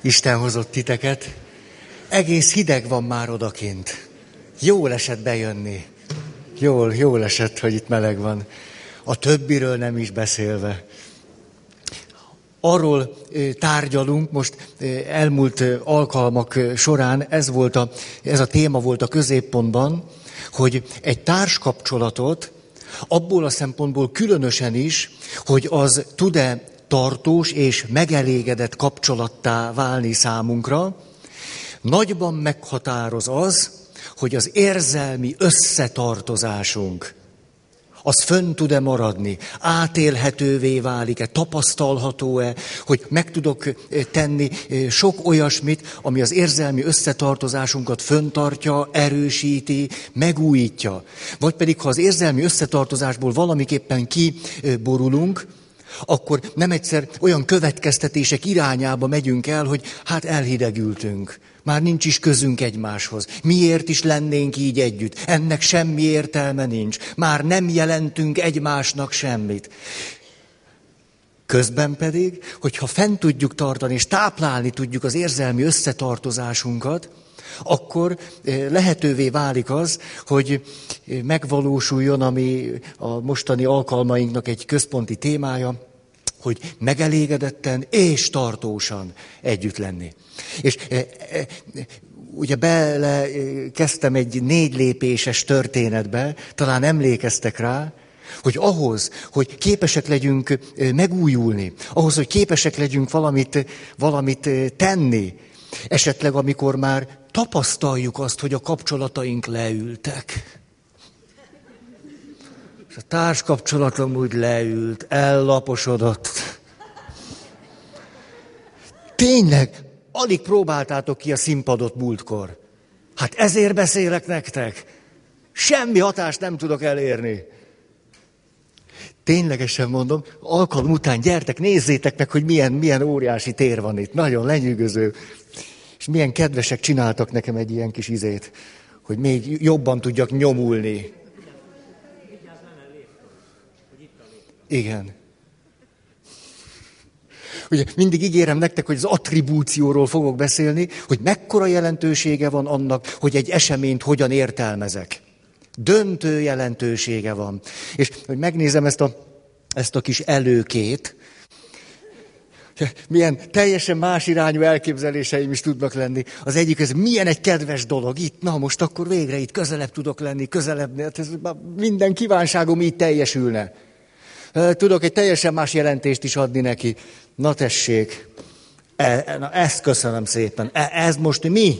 Isten hozott titeket. Egész hideg van már odakint. Jól esett bejönni. Jól, jól esett, hogy itt meleg van. A többiről nem is beszélve. Arról tárgyalunk, most elmúlt alkalmak során ez, volt a, ez a téma volt a középpontban, hogy egy társkapcsolatot abból a szempontból különösen is, hogy az tud-e tartós és megelégedett kapcsolattá válni számunkra, nagyban meghatároz az, hogy az érzelmi összetartozásunk, az fönn tud-e maradni, átélhetővé válik-e, tapasztalható-e, hogy meg tudok tenni sok olyasmit, ami az érzelmi összetartozásunkat föntartja, erősíti, megújítja. Vagy pedig, ha az érzelmi összetartozásból valamiképpen kiborulunk, akkor nem egyszer olyan következtetések irányába megyünk el, hogy hát elhidegültünk. Már nincs is közünk egymáshoz. Miért is lennénk így együtt? Ennek semmi értelme nincs. Már nem jelentünk egymásnak semmit. Közben pedig, hogyha fent tudjuk tartani és táplálni tudjuk az érzelmi összetartozásunkat, akkor eh, lehetővé válik az, hogy eh, megvalósuljon, ami a mostani alkalmainknak egy központi témája, hogy megelégedetten és tartósan együtt lenni. És e, e, ugye bele kezdtem egy négy lépéses történetbe, talán emlékeztek rá, hogy ahhoz, hogy képesek legyünk megújulni, ahhoz, hogy képesek legyünk valamit, valamit tenni, esetleg amikor már tapasztaljuk azt, hogy a kapcsolataink leültek. És a társkapcsolatom úgy leült, ellaposodott. Tényleg, alig próbáltátok ki a színpadot múltkor. Hát ezért beszélek nektek. Semmi hatást nem tudok elérni. Ténylegesen mondom, alkalom után gyertek, nézzétek meg, hogy milyen, milyen óriási tér van itt. Nagyon lenyűgöző. És milyen kedvesek csináltak nekem egy ilyen kis izét, hogy még jobban tudjak nyomulni. Igen. Ugye mindig ígérem nektek, hogy az attribúcióról fogok beszélni, hogy mekkora jelentősége van annak, hogy egy eseményt hogyan értelmezek. Döntő jelentősége van. És hogy megnézem ezt a, ezt a kis előkét, milyen teljesen más irányú elképzeléseim is tudnak lenni. Az egyik, ez milyen egy kedves dolog. Itt, na most akkor végre itt közelebb tudok lenni, közelebb, hát ez minden kívánságom így teljesülne. Tudok egy teljesen más jelentést is adni neki. Na tessék, e, na ezt köszönöm szépen. E, ez most mi?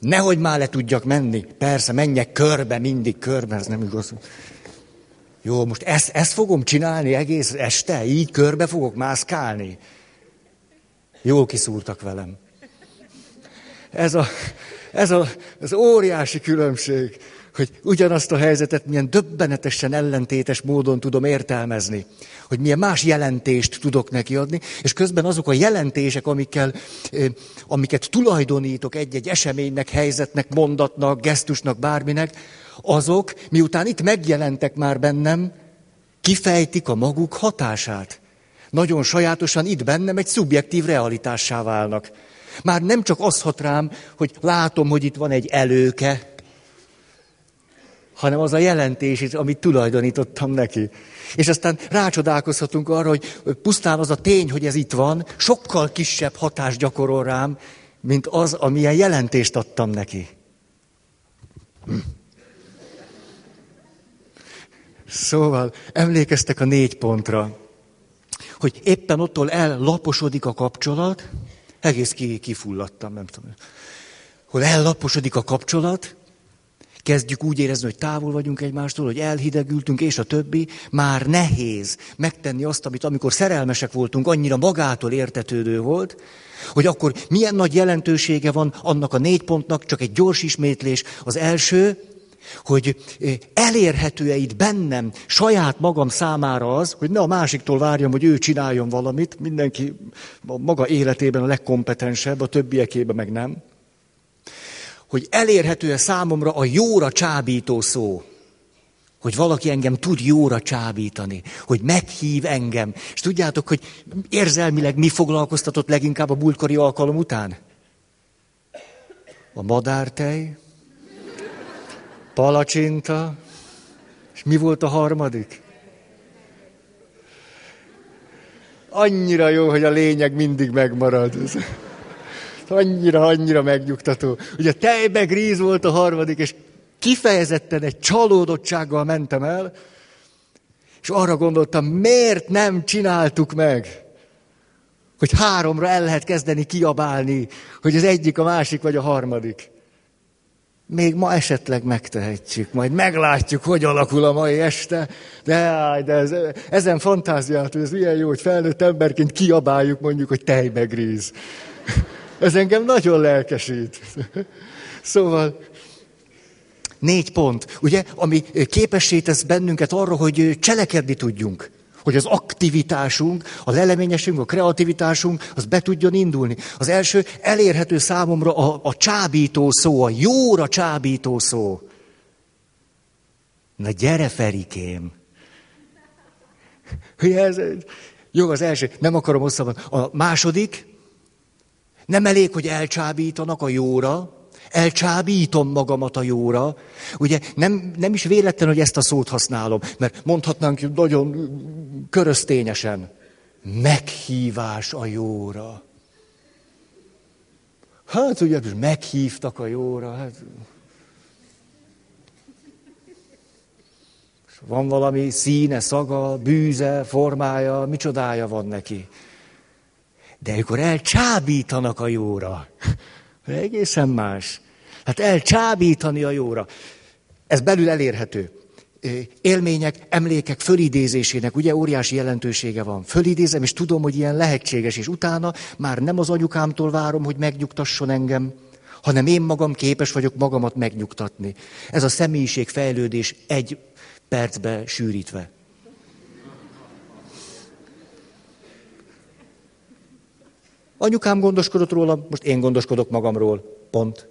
Nehogy már le tudjak menni. Persze, menjek körbe, mindig körbe, ez nem igaz. Jó, most ezt, ezt fogom csinálni egész este? Így körbe fogok mászkálni? Jól kiszúrtak velem. Ez, a, ez a, az óriási különbség hogy ugyanazt a helyzetet milyen döbbenetesen ellentétes módon tudom értelmezni, hogy milyen más jelentést tudok neki adni, és közben azok a jelentések, amikkel, amiket tulajdonítok egy-egy eseménynek, helyzetnek, mondatnak, gesztusnak, bárminek, azok, miután itt megjelentek már bennem, kifejtik a maguk hatását. Nagyon sajátosan itt bennem egy szubjektív realitássá válnak. Már nem csak az hat rám, hogy látom, hogy itt van egy előke, hanem az a jelentés, amit tulajdonítottam neki. És aztán rácsodálkozhatunk arra, hogy pusztán az a tény, hogy ez itt van, sokkal kisebb hatást gyakorol rám, mint az, amilyen jelentést adtam neki. Szóval emlékeztek a négy pontra, hogy éppen ottól ellaposodik a kapcsolat, egész ki, kifulladtam, nem tudom. Hogy ellaposodik a kapcsolat, kezdjük úgy érezni, hogy távol vagyunk egymástól, hogy elhidegültünk, és a többi, már nehéz megtenni azt, amit amikor szerelmesek voltunk, annyira magától értetődő volt, hogy akkor milyen nagy jelentősége van annak a négy pontnak, csak egy gyors ismétlés. Az első, hogy elérhető-e itt bennem saját magam számára az, hogy ne a másiktól várjam, hogy ő csináljon valamit, mindenki a maga életében a legkompetensebb, a többiekében meg nem hogy elérhető-e számomra a jóra csábító szó. hogy valaki engem tud jóra csábítani, hogy meghív engem. És tudjátok, hogy érzelmileg mi foglalkoztatott leginkább a múltkori alkalom után? A madártej, palacsinta, és mi volt a harmadik? Annyira jó, hogy a lényeg mindig megmarad. Annyira, annyira megnyugtató. Ugye tejbe gríz volt a harmadik, és kifejezetten egy csalódottsággal mentem el, és arra gondoltam, miért nem csináltuk meg, hogy háromra el lehet kezdeni kiabálni, hogy az egyik, a másik vagy a harmadik. Még ma esetleg megtehetjük, majd meglátjuk, hogy alakul a mai este, de, de ez, ezen fantáziát, hogy ez milyen jó, hogy felnőtt emberként kiabáljuk mondjuk, hogy tejbegríz. Ez engem nagyon lelkesít. Szóval négy pont, ugye, ami képessé tesz bennünket arra, hogy cselekedni tudjunk. Hogy az aktivitásunk, a leleményesünk, a kreativitásunk, az be tudjon indulni. Az első elérhető számomra a, a csábító szó, a jóra csábító szó. Na gyere, Ferikém! Ez, jó, az első, nem akarom hosszabban. A második, nem elég, hogy elcsábítanak a jóra, elcsábítom magamat a jóra. Ugye nem, nem is véletlen, hogy ezt a szót használom, mert mondhatnánk nagyon köröztényesen. Meghívás a jóra. Hát ugye meghívtak a jóra. Hát... Van valami színe, szaga, bűze, formája, micsodája van neki. De amikor elcsábítanak a jóra, egészen más. Hát elcsábítani a jóra. Ez belül elérhető. Élmények, emlékek fölidézésének ugye óriási jelentősége van. Fölidézem, és tudom, hogy ilyen lehetséges, és utána már nem az anyukámtól várom, hogy megnyugtasson engem, hanem én magam képes vagyok magamat megnyugtatni. Ez a személyiség fejlődés egy percbe sűrítve. Anyukám gondoskodott róla, most én gondoskodok magamról. Pont.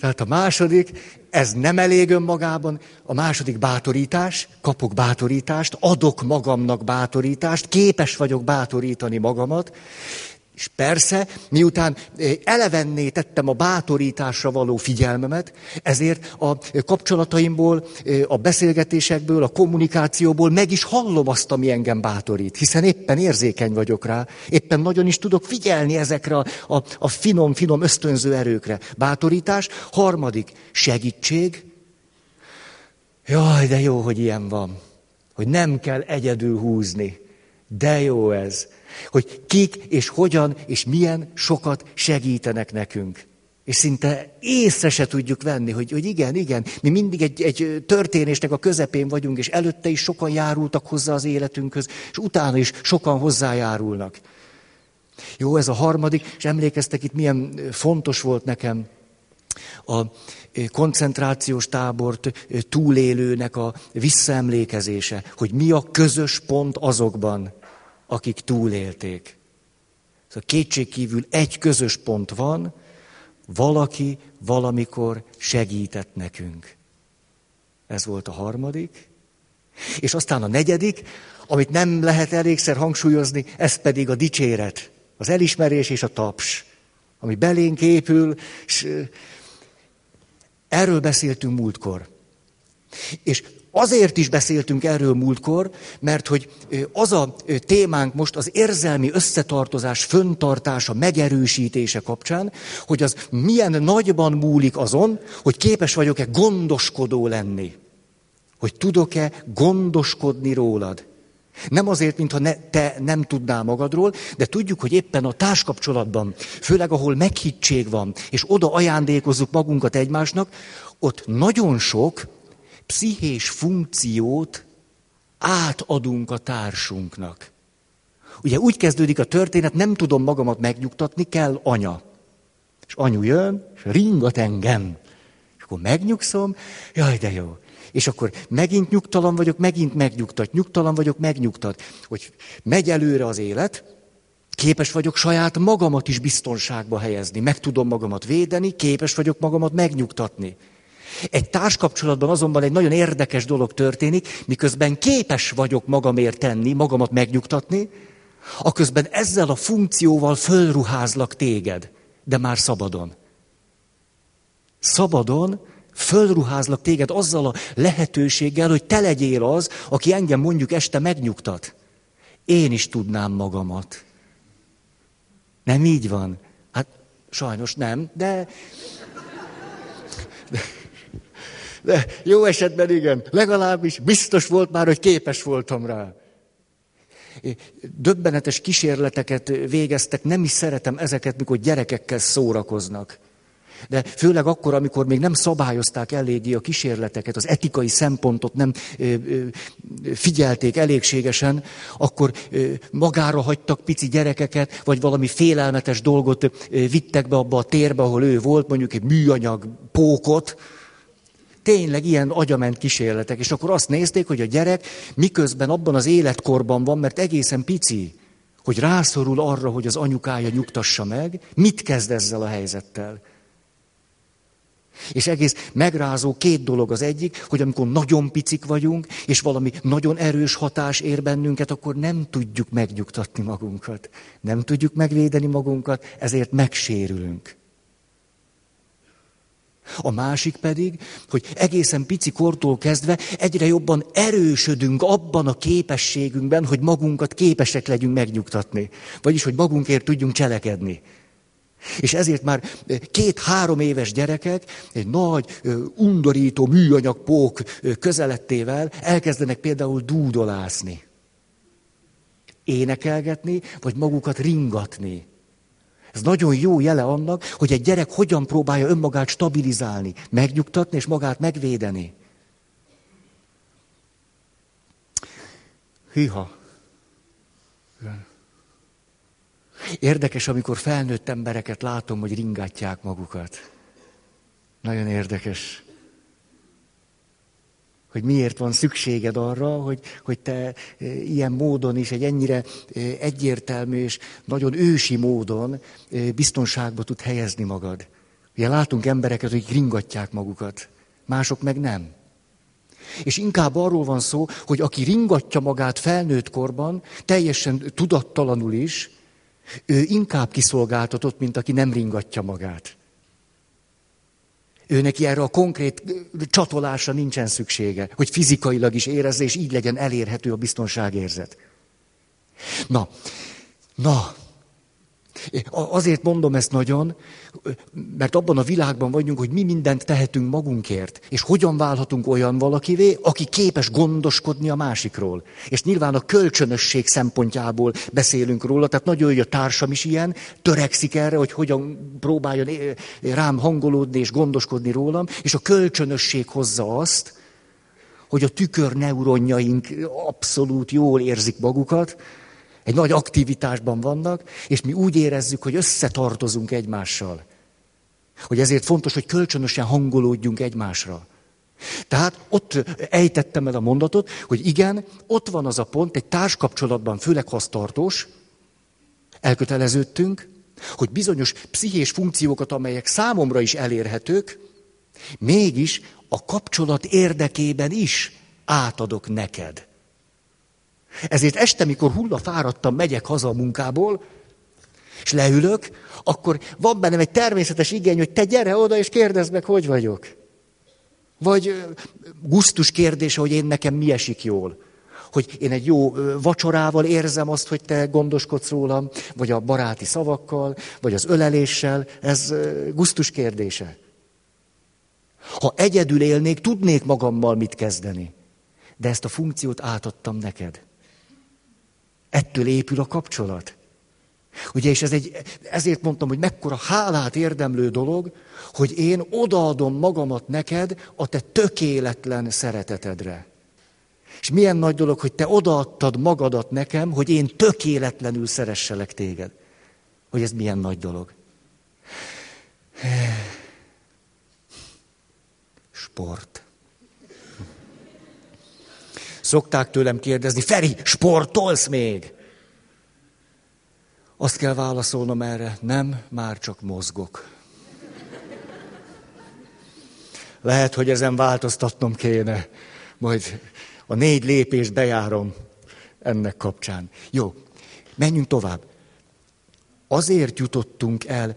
Tehát a második, ez nem elég önmagában, a második bátorítás, kapok bátorítást, adok magamnak bátorítást, képes vagyok bátorítani magamat, és persze, miután eh, elevenné tettem a bátorításra való figyelmemet, ezért a kapcsolataimból, eh, a beszélgetésekből, a kommunikációból meg is hallom azt, ami engem bátorít, hiszen éppen érzékeny vagyok rá, éppen nagyon is tudok figyelni ezekre a, a, a finom, finom ösztönző erőkre. Bátorítás. Harmadik, segítség. Jaj, de jó, hogy ilyen van. Hogy nem kell egyedül húzni. De jó ez hogy kik és hogyan és milyen sokat segítenek nekünk. És szinte észre se tudjuk venni, hogy, hogy igen, igen, mi mindig egy, egy történésnek a közepén vagyunk, és előtte is sokan járultak hozzá az életünkhöz, és utána is sokan hozzájárulnak. Jó, ez a harmadik, és emlékeztek itt, milyen fontos volt nekem a koncentrációs tábort túlélőnek a visszaemlékezése, hogy mi a közös pont azokban, akik túlélték. Szóval kétségkívül egy közös pont van, valaki valamikor segített nekünk. Ez volt a harmadik. És aztán a negyedik, amit nem lehet elégszer hangsúlyozni, ez pedig a dicséret, az elismerés és a taps, ami belénk épül, és erről beszéltünk múltkor. És Azért is beszéltünk erről múltkor, mert hogy az a témánk most az érzelmi összetartozás föntartása, megerősítése kapcsán, hogy az milyen nagyban múlik azon, hogy képes vagyok-e gondoskodó lenni. Hogy tudok-e gondoskodni rólad. Nem azért, mintha ne, te nem tudnál magadról, de tudjuk, hogy éppen a társkapcsolatban, főleg ahol meghittség van, és oda ajándékozzuk magunkat egymásnak, ott nagyon sok pszichés funkciót átadunk a társunknak. Ugye úgy kezdődik a történet, nem tudom magamat megnyugtatni, kell anya. És anyu jön, és ringat engem. És akkor megnyugszom, jaj, de jó. És akkor megint nyugtalan vagyok, megint megnyugtat, nyugtalan vagyok, megnyugtat. Hogy megy előre az élet, képes vagyok saját magamat is biztonságba helyezni, meg tudom magamat védeni, képes vagyok magamat megnyugtatni. Egy társkapcsolatban azonban egy nagyon érdekes dolog történik, miközben képes vagyok magamért tenni, magamat megnyugtatni, aközben ezzel a funkcióval fölruházlak téged, de már szabadon. Szabadon fölruházlak téged azzal a lehetőséggel, hogy te legyél az, aki engem mondjuk este megnyugtat. Én is tudnám magamat. Nem így van? Hát sajnos nem, de... de... De jó esetben igen, legalábbis biztos volt már, hogy képes voltam rá. Döbbenetes kísérleteket végeztek, nem is szeretem ezeket, mikor gyerekekkel szórakoznak. De főleg akkor, amikor még nem szabályozták eléggé a kísérleteket, az etikai szempontot nem figyelték elégségesen, akkor magára hagytak pici gyerekeket, vagy valami félelmetes dolgot vittek be abba a térbe, ahol ő volt, mondjuk egy műanyag pókot, tényleg ilyen agyament kísérletek, és akkor azt nézték, hogy a gyerek miközben abban az életkorban van, mert egészen pici, hogy rászorul arra, hogy az anyukája nyugtassa meg, mit kezd ezzel a helyzettel? És egész megrázó két dolog az egyik, hogy amikor nagyon picik vagyunk, és valami nagyon erős hatás ér bennünket, akkor nem tudjuk megnyugtatni magunkat. Nem tudjuk megvédeni magunkat, ezért megsérülünk. A másik pedig, hogy egészen pici kortól kezdve egyre jobban erősödünk abban a képességünkben, hogy magunkat képesek legyünk megnyugtatni. Vagyis, hogy magunkért tudjunk cselekedni. És ezért már két-három éves gyerekek egy nagy, undorító műanyagpók közelettével elkezdenek például dúdolászni. Énekelgetni, vagy magukat ringatni. Ez nagyon jó jele annak, hogy egy gyerek hogyan próbálja önmagát stabilizálni, megnyugtatni és magát megvédeni. Hűha. Érdekes, amikor felnőtt embereket látom, hogy ringatják magukat. Nagyon érdekes. Hogy miért van szükséged arra, hogy, hogy te e, ilyen módon is, egy ennyire e, egyértelmű és nagyon ősi módon e, biztonságba tud helyezni magad. Ugye látunk embereket, hogy ringatják magukat, mások meg nem. És inkább arról van szó, hogy aki ringatja magát felnőtt korban, teljesen tudattalanul is, ő inkább kiszolgáltatott, mint aki nem ringatja magát. Ő neki erre a konkrét csatolásra nincsen szüksége, hogy fizikailag is érezze, és így legyen elérhető a biztonságérzet. Na, na, Azért mondom ezt nagyon, mert abban a világban vagyunk, hogy mi mindent tehetünk magunkért, és hogyan válhatunk olyan valakivé, aki képes gondoskodni a másikról. És nyilván a kölcsönösség szempontjából beszélünk róla, tehát nagyon hogy a társam is ilyen, törekszik erre, hogy hogyan próbáljon rám hangolódni és gondoskodni rólam, és a kölcsönösség hozza azt, hogy a tükörneuronjaink abszolút jól érzik magukat, egy nagy aktivitásban vannak, és mi úgy érezzük, hogy összetartozunk egymással. Hogy ezért fontos, hogy kölcsönösen hangolódjunk egymásra. Tehát ott ejtettem el a mondatot, hogy igen, ott van az a pont, egy társkapcsolatban, főleg ha az tartós, elköteleződtünk, hogy bizonyos pszichés funkciókat, amelyek számomra is elérhetők, mégis a kapcsolat érdekében is átadok neked. Ezért este, mikor hulla fáradtam, megyek haza a munkából, és leülök, akkor van bennem egy természetes igény, hogy te gyere oda, és kérdezd meg, hogy vagyok. Vagy gusztus kérdése, hogy én nekem mi esik jól. Hogy én egy jó vacsorával érzem azt, hogy te gondoskodsz rólam, vagy a baráti szavakkal, vagy az öleléssel. Ez gusztus kérdése. Ha egyedül élnék, tudnék magammal mit kezdeni. De ezt a funkciót átadtam neked. Ettől épül a kapcsolat. Ugye, és ez egy, ezért mondtam, hogy mekkora hálát érdemlő dolog, hogy én odaadom magamat neked a te tökéletlen szeretetedre. És milyen nagy dolog, hogy te odaadtad magadat nekem, hogy én tökéletlenül szeresselek téged. Hogy ez milyen nagy dolog. Sport. Szokták tőlem kérdezni, Feri, sportolsz még? Azt kell válaszolnom erre, nem, már csak mozgok. Lehet, hogy ezen változtatnom kéne. Majd a négy lépést bejárom ennek kapcsán. Jó, menjünk tovább. Azért jutottunk el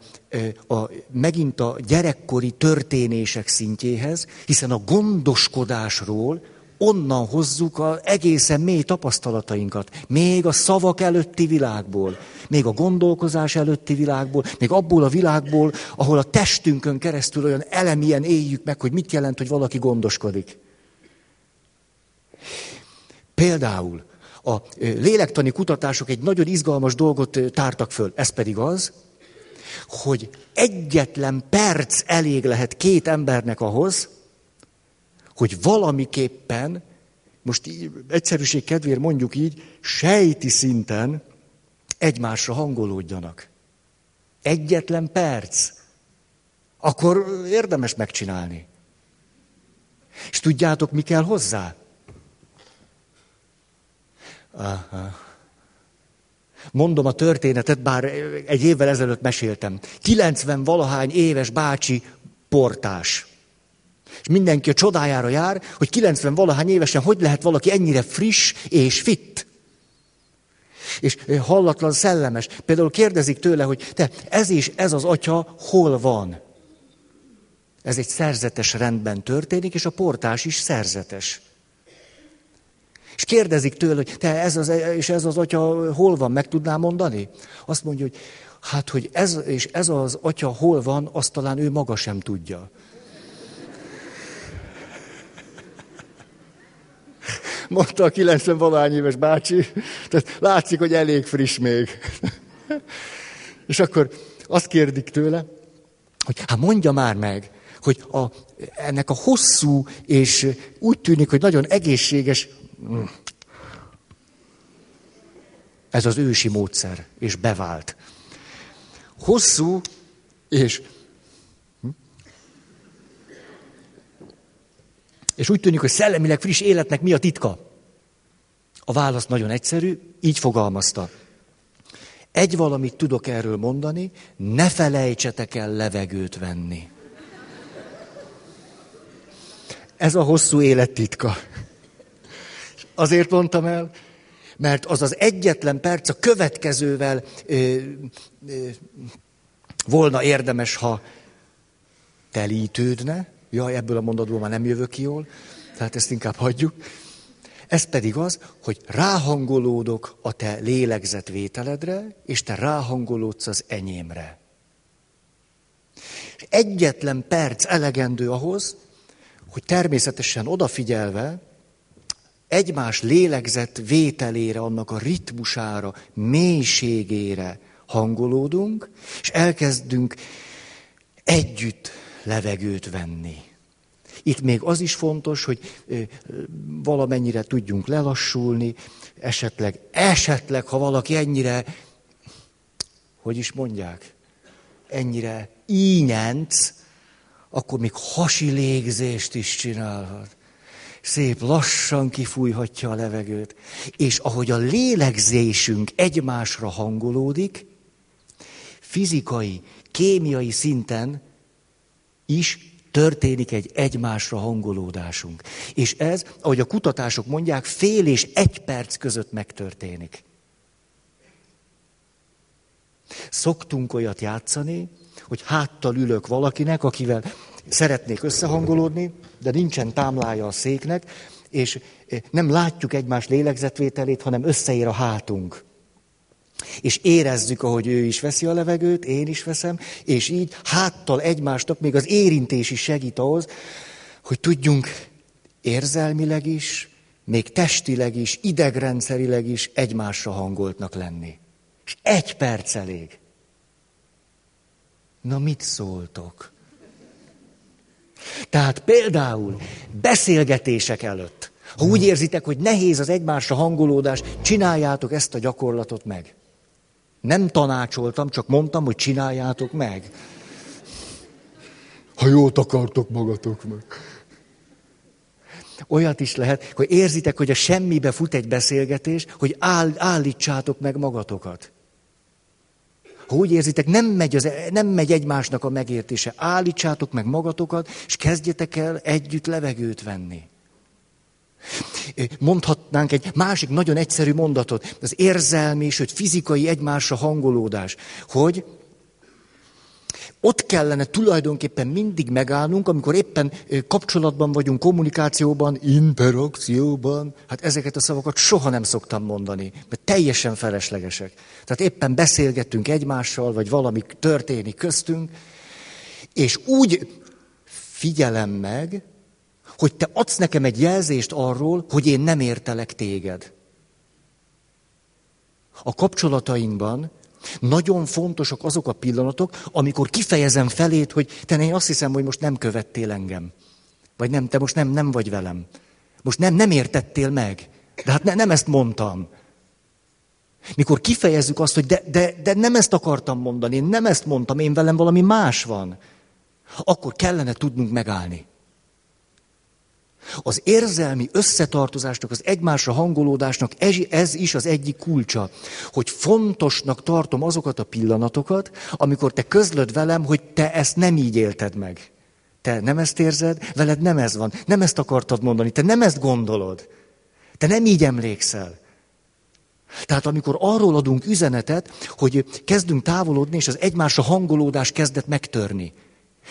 a, megint a gyerekkori történések szintjéhez, hiszen a gondoskodásról onnan hozzuk az egészen mély tapasztalatainkat. Még a szavak előtti világból, még a gondolkozás előtti világból, még abból a világból, ahol a testünkön keresztül olyan elemien éljük meg, hogy mit jelent, hogy valaki gondoskodik. Például a lélektani kutatások egy nagyon izgalmas dolgot tártak föl. Ez pedig az, hogy egyetlen perc elég lehet két embernek ahhoz, hogy valamiképpen, most egyszerűség kedvéért mondjuk így, sejti szinten egymásra hangolódjanak. Egyetlen perc. Akkor érdemes megcsinálni. És tudjátok, mi kell hozzá? Aha. Mondom a történetet, bár egy évvel ezelőtt meséltem. 90 valahány éves bácsi portás. És mindenki a csodájára jár, hogy 90 valahány évesen hogy lehet valaki ennyire friss és fit. És hallatlan szellemes. Például kérdezik tőle, hogy te, ez is, ez az atya hol van? Ez egy szerzetes rendben történik, és a portás is szerzetes. És kérdezik tőle, hogy te ez az, és ez az atya hol van, meg tudná mondani? Azt mondja, hogy hát, hogy ez és ez az atya hol van, azt talán ő maga sem tudja. Mondta a 90 valány éves bácsi, tehát látszik, hogy elég friss még. és akkor azt kérdik tőle, hogy hát mondja már meg, hogy a, ennek a hosszú és úgy tűnik, hogy nagyon egészséges ez az ősi módszer, és bevált. Hosszú és És úgy tűnik, hogy szellemileg friss életnek mi a titka? A válasz nagyon egyszerű, így fogalmazta. Egy valamit tudok erről mondani, ne felejtsetek el levegőt venni. Ez a hosszú élet titka. Azért mondtam el, mert az az egyetlen perc a következővel ö, ö, volna érdemes, ha telítődne. Jaj, ebből a mondatból már nem jövök ki jól, tehát ezt inkább hagyjuk. Ez pedig az, hogy ráhangolódok a te lélegzetvételedre, és te ráhangolódsz az enyémre. Egyetlen perc elegendő ahhoz, hogy természetesen odafigyelve, egymás lélegzett vételére, annak a ritmusára, mélységére hangolódunk, és elkezdünk együtt levegőt venni. Itt még az is fontos, hogy valamennyire tudjunk lelassulni, esetleg, esetleg, ha valaki ennyire, hogy is mondják, ennyire ínyenc, akkor még hasi légzést is csinálhat szép lassan kifújhatja a levegőt, és ahogy a lélegzésünk egymásra hangolódik, fizikai, kémiai szinten is történik egy egymásra hangolódásunk. És ez, ahogy a kutatások mondják, fél és egy perc között megtörténik. Szoktunk olyat játszani, hogy háttal ülök valakinek, akivel szeretnék összehangolódni, de nincsen támlája a széknek, és nem látjuk egymás lélegzetvételét, hanem összeér a hátunk. És érezzük, ahogy ő is veszi a levegőt, én is veszem, és így háttal egymásnak még az érintés is segít ahhoz, hogy tudjunk érzelmileg is, még testileg is, idegrendszerileg is egymásra hangoltnak lenni. És egy perc elég. Na mit szóltok? Tehát például beszélgetések előtt, ha úgy érzitek, hogy nehéz az egymásra hangolódás, csináljátok ezt a gyakorlatot meg. Nem tanácsoltam, csak mondtam, hogy csináljátok meg. Ha jót akartok magatok meg. Olyat is lehet, hogy érzitek, hogy a semmibe fut egy beszélgetés, hogy áll, állítsátok meg magatokat. Ha úgy érzitek, nem megy, az, nem megy egymásnak a megértése. Állítsátok meg magatokat, és kezdjetek el együtt levegőt venni. Mondhatnánk egy másik nagyon egyszerű mondatot, az érzelmi, sőt fizikai egymásra hangolódás, hogy ott kellene tulajdonképpen mindig megállnunk, amikor éppen kapcsolatban vagyunk, kommunikációban, interakcióban. Hát ezeket a szavakat soha nem szoktam mondani, mert teljesen feleslegesek. Tehát éppen beszélgettünk egymással, vagy valami történik köztünk, és úgy figyelem meg, hogy te adsz nekem egy jelzést arról, hogy én nem értelek téged. A kapcsolatainkban nagyon fontosak azok a pillanatok, amikor kifejezem felét, hogy te én azt hiszem, hogy most nem követtél engem. Vagy nem, te most nem, nem vagy velem. Most nem, nem értettél meg. De hát ne, nem ezt mondtam. Mikor kifejezzük azt, hogy de, de, de nem ezt akartam mondani, én nem ezt mondtam, én velem valami más van, akkor kellene tudnunk megállni. Az érzelmi összetartozásnak, az egymásra hangolódásnak ez, ez is az egyik kulcsa, hogy fontosnak tartom azokat a pillanatokat, amikor te közlöd velem, hogy te ezt nem így élted meg. Te nem ezt érzed, veled nem ez van, nem ezt akartad mondani, te nem ezt gondolod, te nem így emlékszel. Tehát amikor arról adunk üzenetet, hogy kezdünk távolodni, és az egymásra hangolódás kezdett megtörni.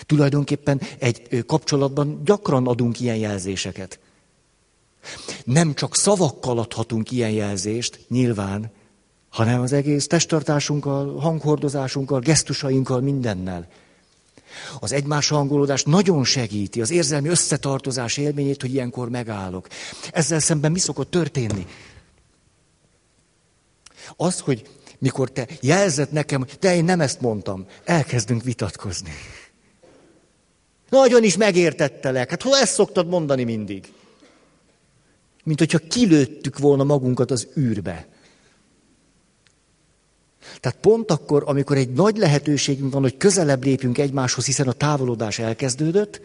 Tulajdonképpen egy kapcsolatban gyakran adunk ilyen jelzéseket. Nem csak szavakkal adhatunk ilyen jelzést, nyilván, hanem az egész testtartásunkkal, hanghordozásunkkal, gesztusainkkal, mindennel. Az egymás hangolódás nagyon segíti az érzelmi összetartozás élményét, hogy ilyenkor megállok. Ezzel szemben mi szokott történni? Az, hogy mikor te jelzed nekem, te én nem ezt mondtam, elkezdünk vitatkozni. Nagyon is megértettelek. Hát hol ezt szoktad mondani mindig? Mint hogyha kilőttük volna magunkat az űrbe. Tehát pont akkor, amikor egy nagy lehetőségünk van, hogy közelebb lépjünk egymáshoz, hiszen a távolodás elkezdődött,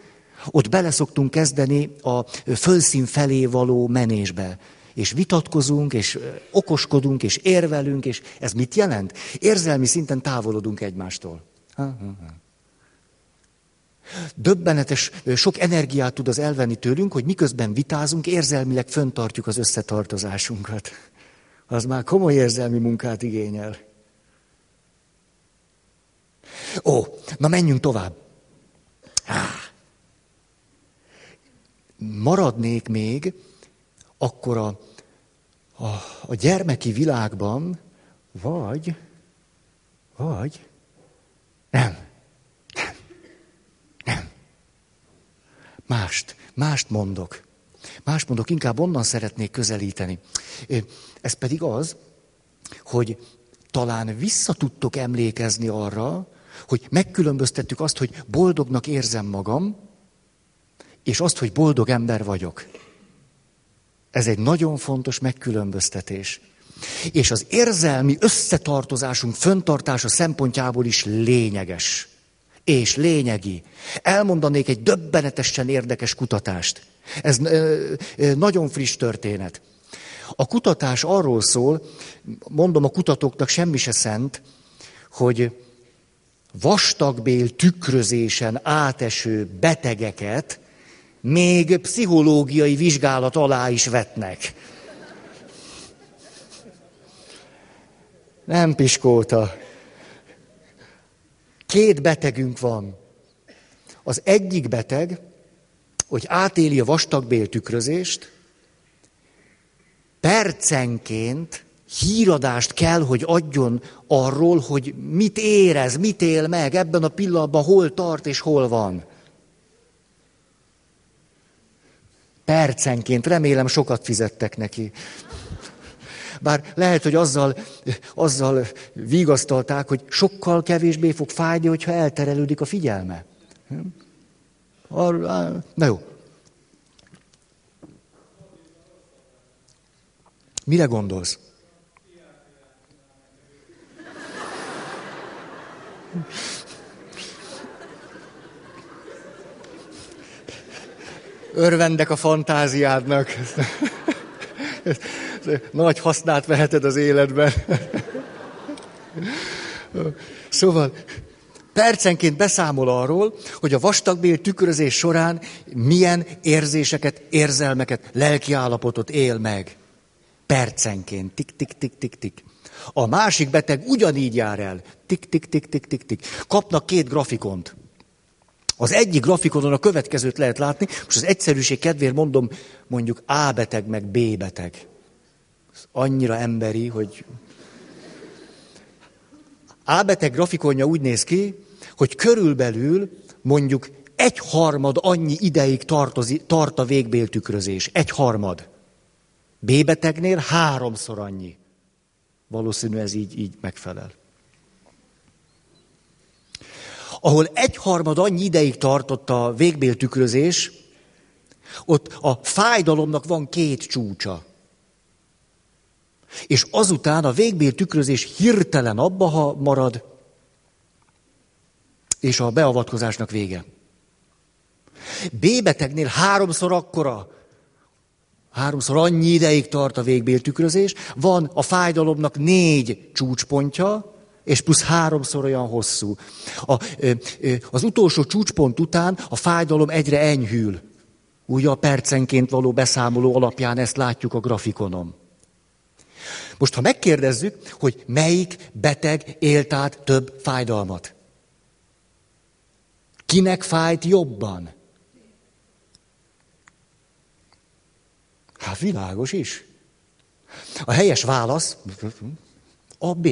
ott beleszoktunk kezdeni a fölszín felé való menésbe. És vitatkozunk, és okoskodunk, és érvelünk, és ez mit jelent? Érzelmi szinten távolodunk egymástól. Ha, ha, ha. Döbbenetes, sok energiát tud az elvenni tőlünk, hogy miközben vitázunk, érzelmileg föntartjuk az összetartozásunkat. Az már komoly érzelmi munkát igényel. Ó, na menjünk tovább. Á. Maradnék még akkor a, a, a gyermeki világban, vagy, vagy, nem, Mást, mást mondok. Mást mondok, inkább onnan szeretnék közelíteni. Ez pedig az, hogy talán vissza tudtok emlékezni arra, hogy megkülönböztettük azt, hogy boldognak érzem magam, és azt, hogy boldog ember vagyok. Ez egy nagyon fontos megkülönböztetés. És az érzelmi összetartozásunk föntartása szempontjából is lényeges és lényegi. Elmondanék egy döbbenetesen érdekes kutatást. Ez nagyon friss történet. A kutatás arról szól, mondom a kutatóknak semmi se szent, hogy vastagbél tükrözésen áteső betegeket még pszichológiai vizsgálat alá is vetnek. Nem piskolta. Két betegünk van. Az egyik beteg, hogy átéli a vastagbél tükrözést, percenként híradást kell, hogy adjon arról, hogy mit érez, mit él meg ebben a pillanatban, hol tart és hol van. Percenként, remélem sokat fizettek neki. Bár lehet, hogy azzal, azzal vigasztalták, hogy sokkal kevésbé fog fájni, hogyha elterelődik a figyelme. Na jó. Mire gondolsz? Örvendek a fantáziádnak nagy hasznát veheted az életben. Szóval percenként beszámol arról, hogy a vastagbél tükrözés során milyen érzéseket, érzelmeket, lelkiállapotot él meg. Percenként. Tik, tik, tik, tik, tik. A másik beteg ugyanígy jár el. Tik, tik, tik, tik, tik, tik. Kapnak két grafikont. Az egyik grafikonon a következőt lehet látni, most az egyszerűség kedvéért mondom, mondjuk A beteg meg B beteg. Ez annyira emberi, hogy... A beteg grafikonja úgy néz ki, hogy körülbelül mondjuk egy harmad annyi ideig tartozi, tart a végbéltükrözés. Egy harmad. B betegnél háromszor annyi. Valószínű ez így, így megfelel. Ahol egyharmad annyi ideig tartott a végbéltükrözés, ott a fájdalomnak van két csúcsa. És azután a végbéltükrözés hirtelen abba ha marad, és a beavatkozásnak vége. B betegnél háromszor akkora, háromszor annyi ideig tart a végbéltükrözés, van a fájdalomnak négy csúcspontja, és plusz háromszor olyan hosszú. A, az utolsó csúcspont után a fájdalom egyre enyhül. Úgy a percenként való beszámoló alapján ezt látjuk a grafikonon. Most, ha megkérdezzük, hogy melyik beteg élt át több fájdalmat. Kinek fájt jobban? Hát világos is. A helyes válasz a B.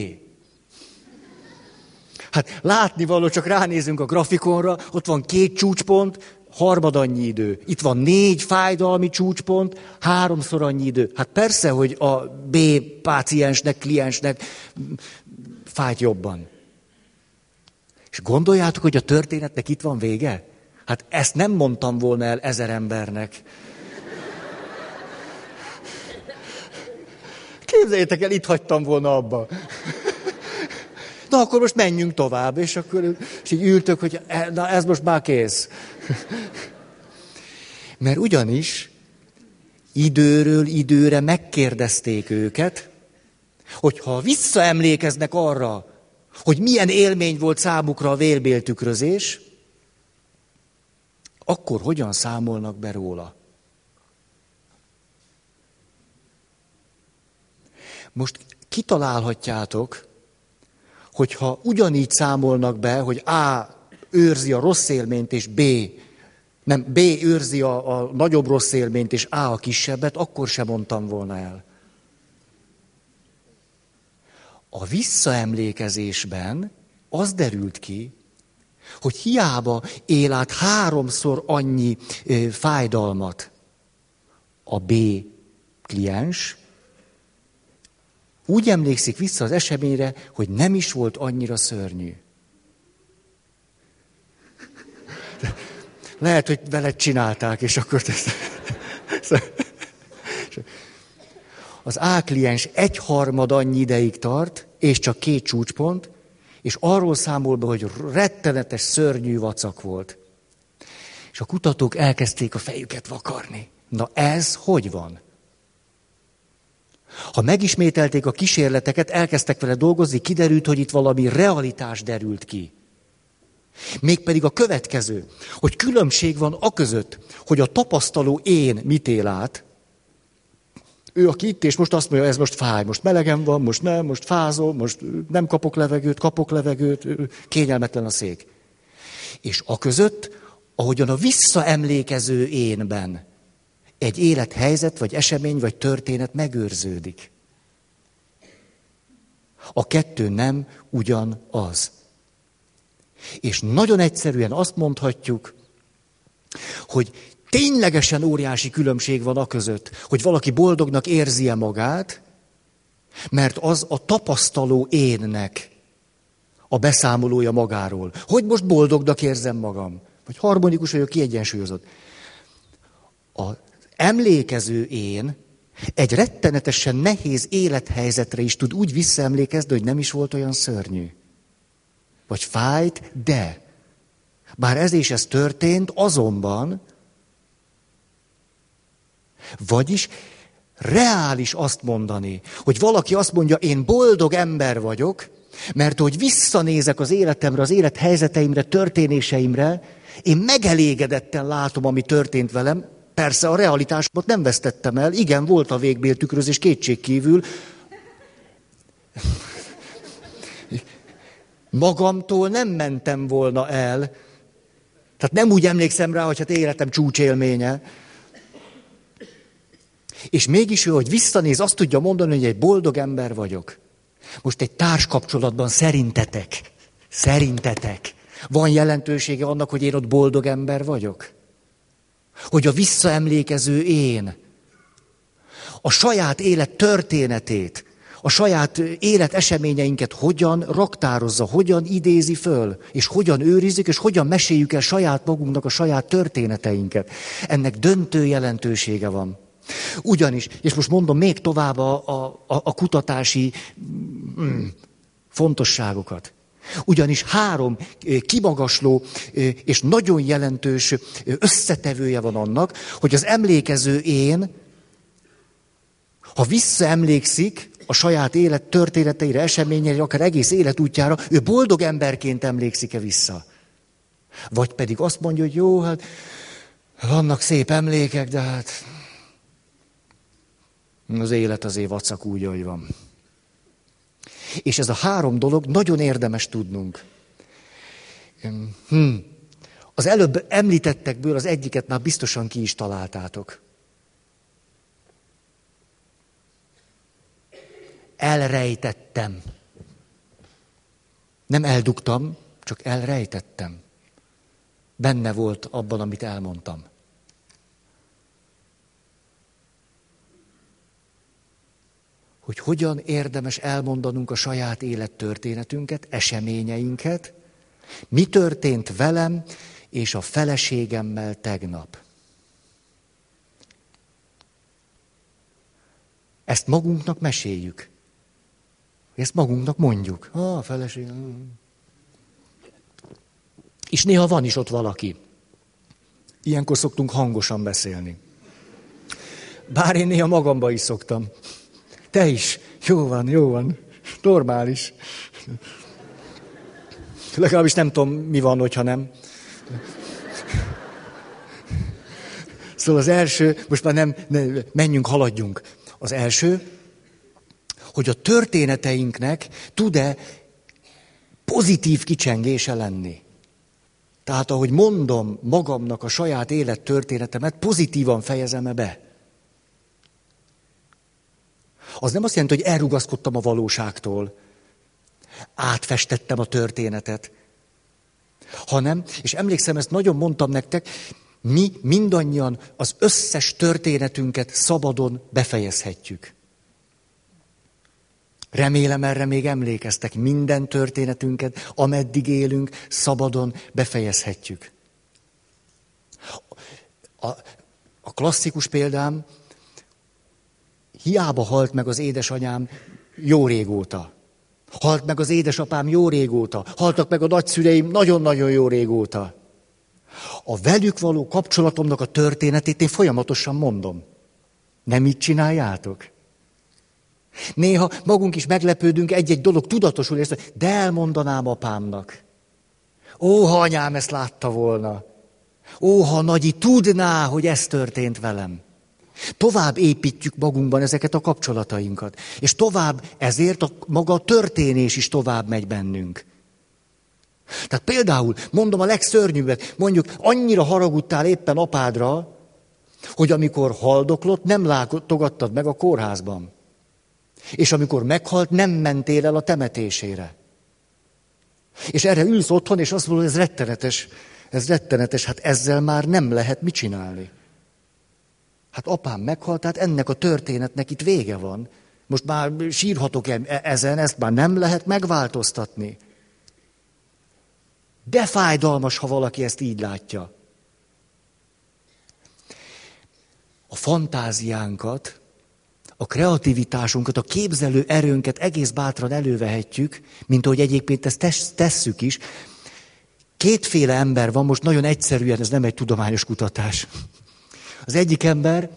Hát látni való, csak ránézünk a grafikonra, ott van két csúcspont, harmad annyi idő. Itt van négy fájdalmi csúcspont, háromszor annyi idő. Hát persze, hogy a B páciensnek, kliensnek fájt jobban. És gondoljátok, hogy a történetnek itt van vége? Hát ezt nem mondtam volna el ezer embernek. Képzeljétek el, itt hagytam volna abba. Na, akkor most menjünk tovább, és akkor és így ültök, hogy e, na, ez most már kész. Mert ugyanis időről időre megkérdezték őket, hogyha visszaemlékeznek arra, hogy milyen élmény volt számukra a vélbéltükrözés, akkor hogyan számolnak be róla? Most kitalálhatjátok, hogyha ugyanígy számolnak be, hogy A őrzi a rossz élményt, és B nem, B őrzi a, a nagyobb rossz élményt, és A a kisebbet, akkor sem mondtam volna el. A visszaemlékezésben az derült ki, hogy hiába él át háromszor annyi ö, fájdalmat a B kliens, úgy emlékszik vissza az eseményre, hogy nem is volt annyira szörnyű. Lehet, hogy veled csinálták, és akkor... Az A kliens egyharmad annyi ideig tart, és csak két csúcspont, és arról számol be, hogy rettenetes, szörnyű vacak volt. És a kutatók elkezdték a fejüket vakarni. Na ez hogy van? Ha megismételték a kísérleteket, elkezdtek vele dolgozni, kiderült, hogy itt valami realitás derült ki. Mégpedig a következő, hogy különbség van a között, hogy a tapasztaló én mit él át, ő, aki itt, és most azt mondja, ez most fáj, most melegem van, most nem, most fázol, most nem kapok levegőt, kapok levegőt, kényelmetlen a szék. És a között, ahogyan a visszaemlékező énben egy élethelyzet, vagy esemény, vagy történet megőrződik. A kettő nem ugyanaz. És nagyon egyszerűen azt mondhatjuk, hogy ténylegesen óriási különbség van a között, hogy valaki boldognak érzi-e magát, mert az a tapasztaló énnek a beszámolója magáról. Hogy most boldognak érzem magam, vagy harmonikus vagyok, kiegyensúlyozott. A emlékező én egy rettenetesen nehéz élethelyzetre is tud úgy visszaemlékezni, hogy nem is volt olyan szörnyű. Vagy fájt, de. Bár ez és ez történt, azonban vagyis reális azt mondani, hogy valaki azt mondja, én boldog ember vagyok, Mert hogy visszanézek az életemre, az élethelyzeteimre, történéseimre, én megelégedetten látom, ami történt velem. Persze a realitásomat nem vesztettem el. Igen, volt a végbéltükrözés kétségkívül. Magamtól nem mentem volna el. Tehát nem úgy emlékszem rá, hogy hát életem csúcsélménye. És mégis ő, hogy visszanéz, azt tudja mondani, hogy egy boldog ember vagyok. Most egy társkapcsolatban szerintetek, szerintetek van jelentősége annak, hogy én ott boldog ember vagyok? Hogy a visszaemlékező én a saját élet történetét, a saját élet eseményeinket hogyan raktározza, hogyan idézi föl, és hogyan őrizzük, és hogyan meséljük el saját magunknak a saját történeteinket. Ennek döntő jelentősége van. Ugyanis, és most mondom még tovább a, a, a kutatási mm, fontosságokat. Ugyanis három kimagasló és nagyon jelentős összetevője van annak, hogy az emlékező én, ha visszaemlékszik a saját élet történeteire, eseményeire, akár egész életútjára, ő boldog emberként emlékszik-e vissza? Vagy pedig azt mondja, hogy jó, hát vannak szép emlékek, de hát az élet azért vacak úgy, ahogy van. És ez a három dolog nagyon érdemes tudnunk. Hm. Az előbb említettekből az egyiket már biztosan ki is találtátok. Elrejtettem. Nem eldugtam, csak elrejtettem. Benne volt abban, amit elmondtam. Hogy hogyan érdemes elmondanunk a saját élettörténetünket, eseményeinket, mi történt velem és a feleségemmel tegnap. Ezt magunknak meséljük. Ezt magunknak mondjuk. Ah, a feleség. És néha van is ott valaki. Ilyenkor szoktunk hangosan beszélni. Bár én néha magamba is szoktam. Te is. Jó van, jó van. Normális. Legalábbis nem tudom, mi van, hogyha nem. Szóval az első, most már nem, nem menjünk, haladjunk. Az első, hogy a történeteinknek tud-e pozitív kicsengése lenni. Tehát ahogy mondom magamnak a saját élettörténetemet, pozitívan fejezem-e be. Az nem azt jelenti, hogy elrugaszkodtam a valóságtól, átfestettem a történetet, hanem, és emlékszem, ezt nagyon mondtam nektek, mi mindannyian az összes történetünket szabadon befejezhetjük. Remélem erre még emlékeztek, minden történetünket, ameddig élünk, szabadon befejezhetjük. A, a klasszikus példám, Hiába halt meg az édesanyám jó régóta. Halt meg az édesapám jó régóta. Haltak meg a nagyszüleim nagyon-nagyon jó régóta. A velük való kapcsolatomnak a történetét én folyamatosan mondom. Nem így csináljátok? Néha magunk is meglepődünk, egy-egy dolog tudatosul, és de elmondanám apámnak. Ó, ha anyám ezt látta volna. Ó, ha nagyi tudná, hogy ez történt velem. Tovább építjük magunkban ezeket a kapcsolatainkat. És tovább, ezért a maga a történés is tovább megy bennünk. Tehát például, mondom a legszörnyűbbet, mondjuk annyira haragudtál éppen apádra, hogy amikor haldoklott, nem látogattad meg a kórházban. És amikor meghalt, nem mentél el a temetésére. És erre ülsz otthon, és azt mondod, ez rettenetes, ez rettenetes, hát ezzel már nem lehet mit csinálni. Hát apám meghalt, tehát ennek a történetnek itt vége van. Most már sírhatok e- ezen, ezt már nem lehet megváltoztatni. De fájdalmas, ha valaki ezt így látja. A fantáziánkat, a kreativitásunkat, a képzelő erőnket egész bátran elővehetjük, mint ahogy egyébként ezt tesszük is. Kétféle ember van, most nagyon egyszerűen, ez nem egy tudományos kutatás. Az egyik ember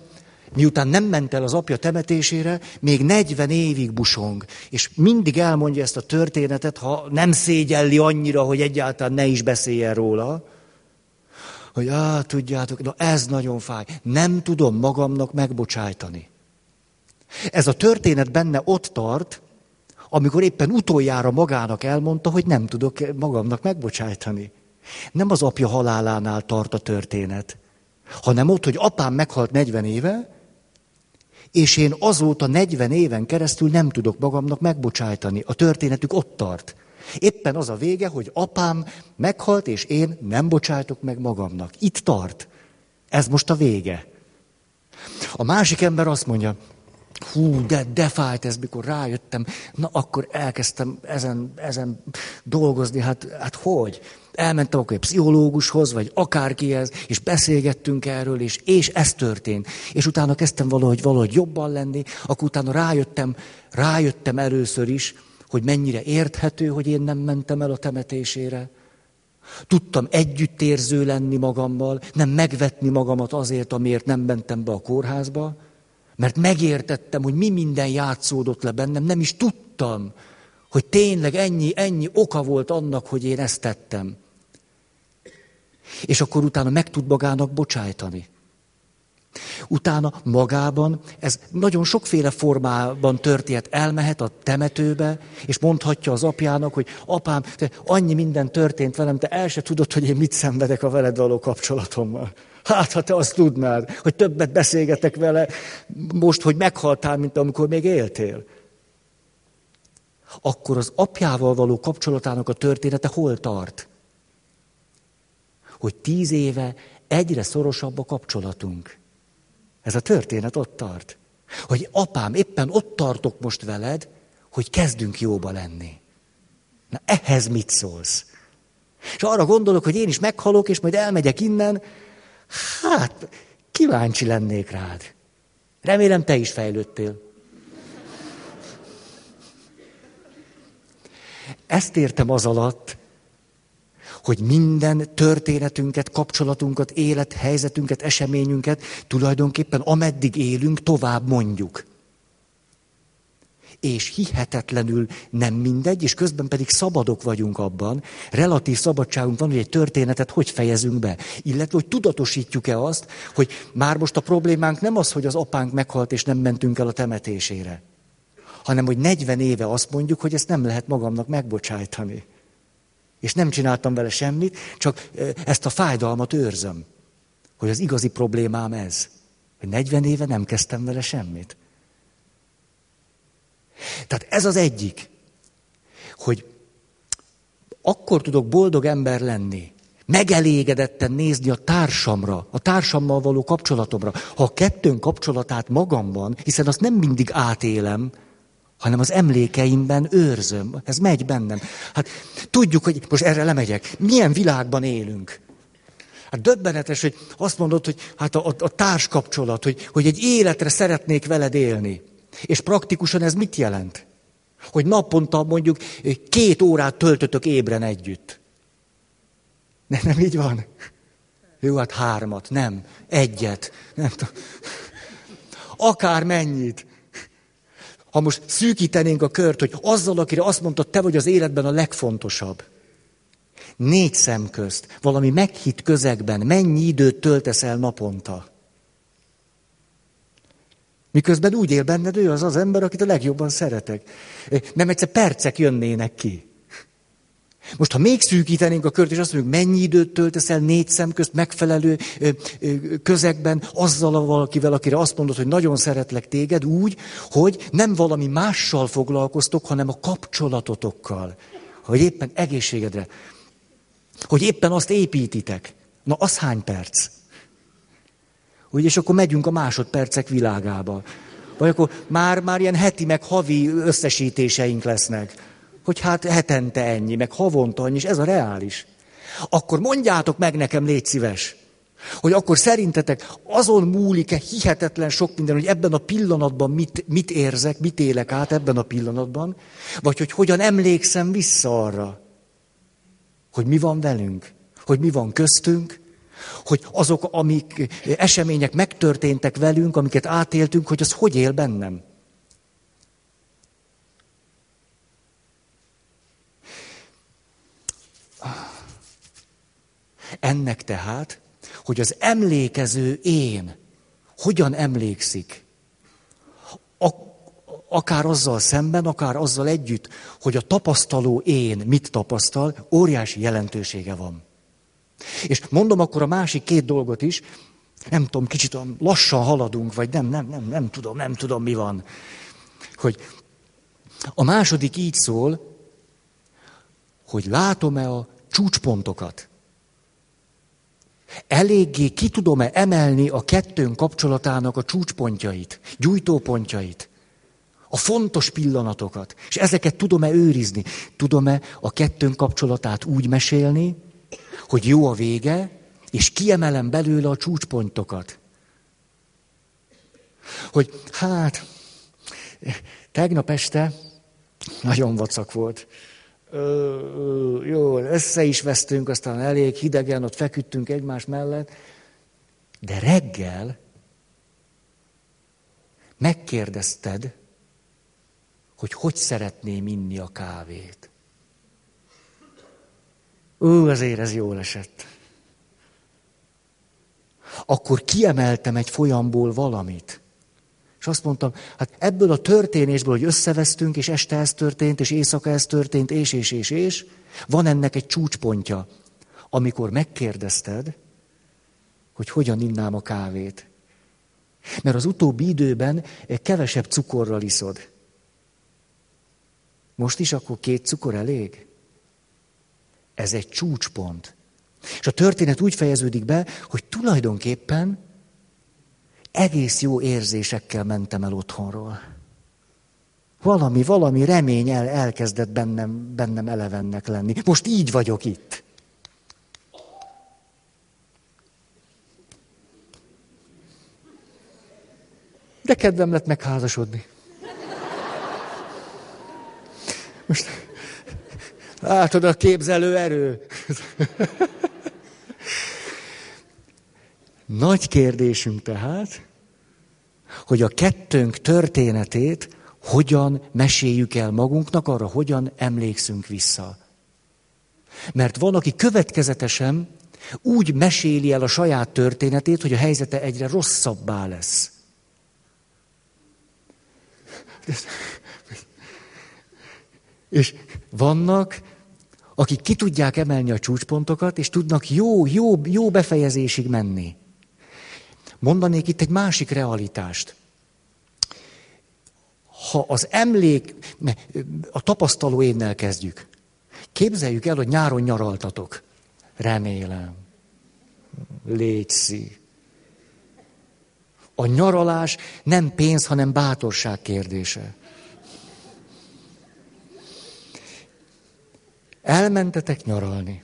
miután nem ment el az apja temetésére, még 40 évig busong. És mindig elmondja ezt a történetet, ha nem szégyelli annyira, hogy egyáltalán ne is beszéljen róla, hogy á, tudjátok, na ez nagyon fáj. Nem tudom magamnak megbocsájtani. Ez a történet benne ott tart, amikor éppen utoljára magának elmondta, hogy nem tudok magamnak megbocsájtani. Nem az apja halálánál tart a történet, hanem ott, hogy apám meghalt 40 éve, és én azóta 40 éven keresztül nem tudok magamnak megbocsájtani. A történetük ott tart. Éppen az a vége, hogy apám meghalt, és én nem bocsájtok meg magamnak. Itt tart. Ez most a vége. A másik ember azt mondja, hú, de, de fájt ez, mikor rájöttem, na akkor elkezdtem ezen, ezen dolgozni, hát, hát hogy? Elmentem akkor egy pszichológushoz, vagy akárkihez, és beszélgettünk erről, és, és ez történt. És utána kezdtem valahogy, valahogy jobban lenni, akkor utána rájöttem, rájöttem először is, hogy mennyire érthető, hogy én nem mentem el a temetésére. Tudtam együttérző lenni magammal, nem megvetni magamat azért, amiért nem mentem be a kórházba, mert megértettem, hogy mi minden játszódott le bennem, nem is tudtam, hogy tényleg ennyi, ennyi oka volt annak, hogy én ezt tettem. És akkor utána meg tud magának bocsájtani. Utána magában ez nagyon sokféle formában történt. Elmehet a temetőbe, és mondhatja az apjának, hogy apám, te annyi minden történt velem, te el se tudod, hogy én mit szenvedek a veled való kapcsolatommal. Hát, ha te azt tudnád, hogy többet beszélgetek vele most, hogy meghaltál, mint amikor még éltél. Akkor az apjával való kapcsolatának a története hol tart? Hogy tíz éve egyre szorosabb a kapcsolatunk. Ez a történet ott tart. Hogy apám, éppen ott tartok most veled, hogy kezdünk jóba lenni. Na ehhez mit szólsz? És arra gondolok, hogy én is meghalok, és majd elmegyek innen, hát kíváncsi lennék rád. Remélem te is fejlődtél. Ezt értem az alatt, hogy minden történetünket, kapcsolatunkat, élethelyzetünket, eseményünket tulajdonképpen ameddig élünk, tovább mondjuk. És hihetetlenül nem mindegy, és közben pedig szabadok vagyunk abban, relatív szabadságunk van, hogy egy történetet hogy fejezünk be. Illetve, hogy tudatosítjuk-e azt, hogy már most a problémánk nem az, hogy az apánk meghalt, és nem mentünk el a temetésére, hanem hogy 40 éve azt mondjuk, hogy ezt nem lehet magamnak megbocsájtani. És nem csináltam vele semmit, csak ezt a fájdalmat őrzöm. Hogy az igazi problémám ez. Hogy 40 éve nem kezdtem vele semmit. Tehát ez az egyik, hogy akkor tudok boldog ember lenni, megelégedetten nézni a társamra, a társammal való kapcsolatomra. Ha a kettőn kapcsolatát magamban, hiszen azt nem mindig átélem, hanem az emlékeimben őrzöm. Ez megy bennem. Hát tudjuk, hogy most erre lemegyek. Milyen világban élünk? Hát döbbenetes, hogy azt mondod, hogy hát a, a, a társkapcsolat, hogy, hogy egy életre szeretnék veled élni. És praktikusan ez mit jelent? Hogy naponta mondjuk két órát töltötök ébren együtt. Nem, nem így van? Jó, hát hármat, nem, egyet, nem tudom. Akár mennyit. Ha most szűkítenénk a kört, hogy azzal, akire azt mondtad, te vagy az életben a legfontosabb. Négy szem közt, valami meghitt közegben, mennyi időt töltesz el naponta? Miközben úgy él benned, ő az az ember, akit a legjobban szeretek. Nem egyszer percek jönnének ki. Most, ha még szűkítenénk a kört, és azt mondjuk, mennyi időt töltesz el négy szem közt megfelelő közegben, azzal a valakivel, akire azt mondod, hogy nagyon szeretlek téged, úgy, hogy nem valami mással foglalkoztok, hanem a kapcsolatotokkal. Hogy éppen egészségedre. Hogy éppen azt építitek. Na, az hány perc? Úgy, és akkor megyünk a másodpercek világába. Vagy akkor már, már ilyen heti meg havi összesítéseink lesznek hogy hát hetente ennyi, meg havonta annyi, és ez a reális. Akkor mondjátok meg nekem, légy szíves, hogy akkor szerintetek azon múlik-e hihetetlen sok minden, hogy ebben a pillanatban mit, mit érzek, mit élek át ebben a pillanatban, vagy hogy hogyan emlékszem vissza arra, hogy mi van velünk, hogy mi van köztünk, Hogy azok, amik események megtörténtek velünk, amiket átéltünk, hogy az hogy él bennem. Ennek tehát, hogy az emlékező én hogyan emlékszik, akár azzal szemben, akár azzal együtt, hogy a tapasztaló én mit tapasztal, óriási jelentősége van. És mondom akkor a másik két dolgot is, nem tudom, kicsit lassan haladunk, vagy nem, nem, nem, nem tudom, nem tudom, mi van. Hogy a második így szól, hogy látom-e a csúcspontokat. Eléggé ki tudom-e emelni a kettőn kapcsolatának a csúcspontjait, gyújtópontjait, a fontos pillanatokat, és ezeket tudom-e őrizni? Tudom-e a kettőn kapcsolatát úgy mesélni, hogy jó a vége, és kiemelem belőle a csúcspontokat. Hogy hát, tegnap este nagyon vacak volt. Jó, össze is vesztünk, aztán elég hidegen, ott feküdtünk egymás mellett. De reggel megkérdezted, hogy hogy szeretném inni a kávét. Ó, azért ez jól esett. Akkor kiemeltem egy folyamból valamit. És azt mondtam, hát ebből a történésből, hogy összevesztünk, és este ez történt, és éjszaka ez történt, és, és, és, és, van ennek egy csúcspontja, amikor megkérdezted, hogy hogyan innám a kávét. Mert az utóbbi időben kevesebb cukorral iszod. Most is akkor két cukor elég? Ez egy csúcspont. És a történet úgy fejeződik be, hogy tulajdonképpen egész jó érzésekkel mentem el otthonról. Valami, valami remény el, elkezdett bennem, bennem elevennek lenni. Most így vagyok itt. De kedvem lett megházasodni. Most látod a képzelő erő. Nagy kérdésünk tehát, hogy a kettőnk történetét hogyan meséljük el magunknak, arra hogyan emlékszünk vissza. Mert van, aki következetesen úgy meséli el a saját történetét, hogy a helyzete egyre rosszabbá lesz. És vannak, akik ki tudják emelni a csúcspontokat, és tudnak jó, jó, jó befejezésig menni. Mondanék itt egy másik realitást. Ha az emlék, a tapasztaló évnel kezdjük. Képzeljük el, hogy nyáron nyaraltatok. Remélem. Légy A nyaralás nem pénz, hanem bátorság kérdése. Elmentetek nyaralni.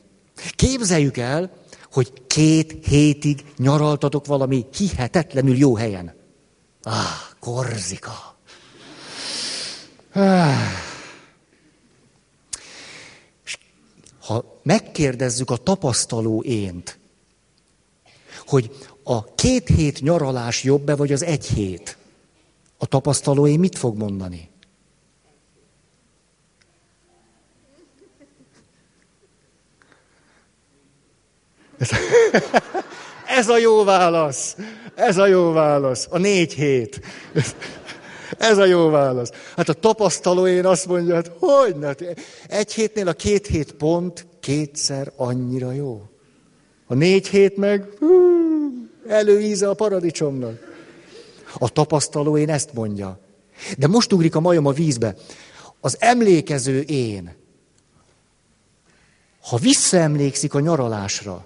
Képzeljük el, hogy két hétig nyaraltatok valami hihetetlenül jó helyen. Ah, Korzika. Ah. ha megkérdezzük a tapasztaló ént, hogy a két hét nyaralás jobb-e, vagy az egy hét, a tapasztaló én mit fog mondani? Ez a jó válasz. Ez a jó válasz. A négy hét. Ez a jó válasz. Hát a tapasztaló én azt mondja, hogy hogy ne? Egy hétnél a két hét pont kétszer annyira jó. A négy hét meg hú, előíze a paradicsomnak. A tapasztaló én ezt mondja. De most ugrik a majom a vízbe. Az emlékező én, ha visszaemlékszik a nyaralásra,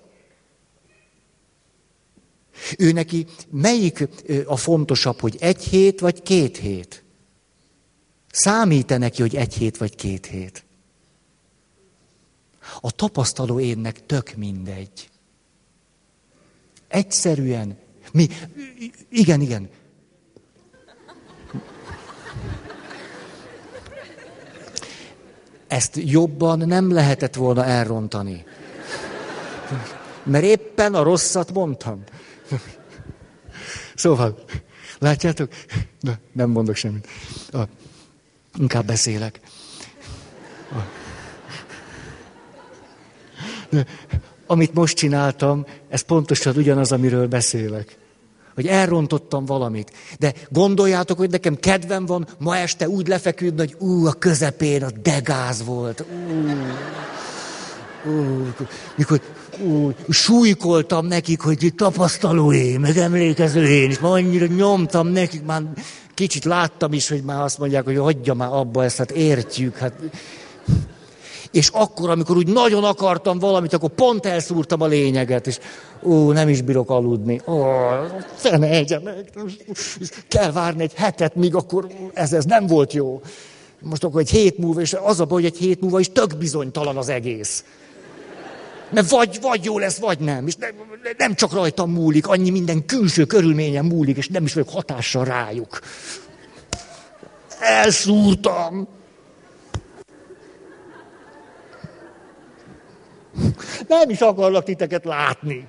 ő neki melyik a fontosabb, hogy egy hét vagy két hét? Számít-e neki, hogy egy hét vagy két hét? A tapasztaló énnek tök mindegy. Egyszerűen. Mi? Igen, igen. Ezt jobban nem lehetett volna elrontani. Mert éppen a rosszat mondtam. Szóval, látjátok? Na, nem mondok semmit. A, inkább beszélek. A, de, amit most csináltam, ez pontosan ugyanaz, amiről beszélek. Hogy elrontottam valamit. De gondoljátok, hogy nekem kedvem van ma este úgy lefeküdni, hogy ú, a közepén a degáz volt. Ú, ú, mikor ú, súlykoltam nekik, hogy tapasztaló én, meg emlékező én, és ma annyira nyomtam nekik, már kicsit láttam is, hogy már azt mondják, hogy hagyja már abba ezt, hát értjük, hát és akkor, amikor úgy nagyon akartam valamit, akkor pont elszúrtam a lényeget, és ó, nem is bírok aludni. Ó, fene egyenek, kell várni egy hetet, míg akkor ez, ez nem volt jó. Most akkor egy hét múlva, és az a baj, hogy egy hét múlva is tök bizonytalan az egész. Mert vagy, vagy jó lesz, vagy nem. És nem, nem csak rajtam múlik, annyi minden külső körülményen múlik, és nem is vagyok hatással rájuk. Elszúrtam. Nem is akarlak titeket látni.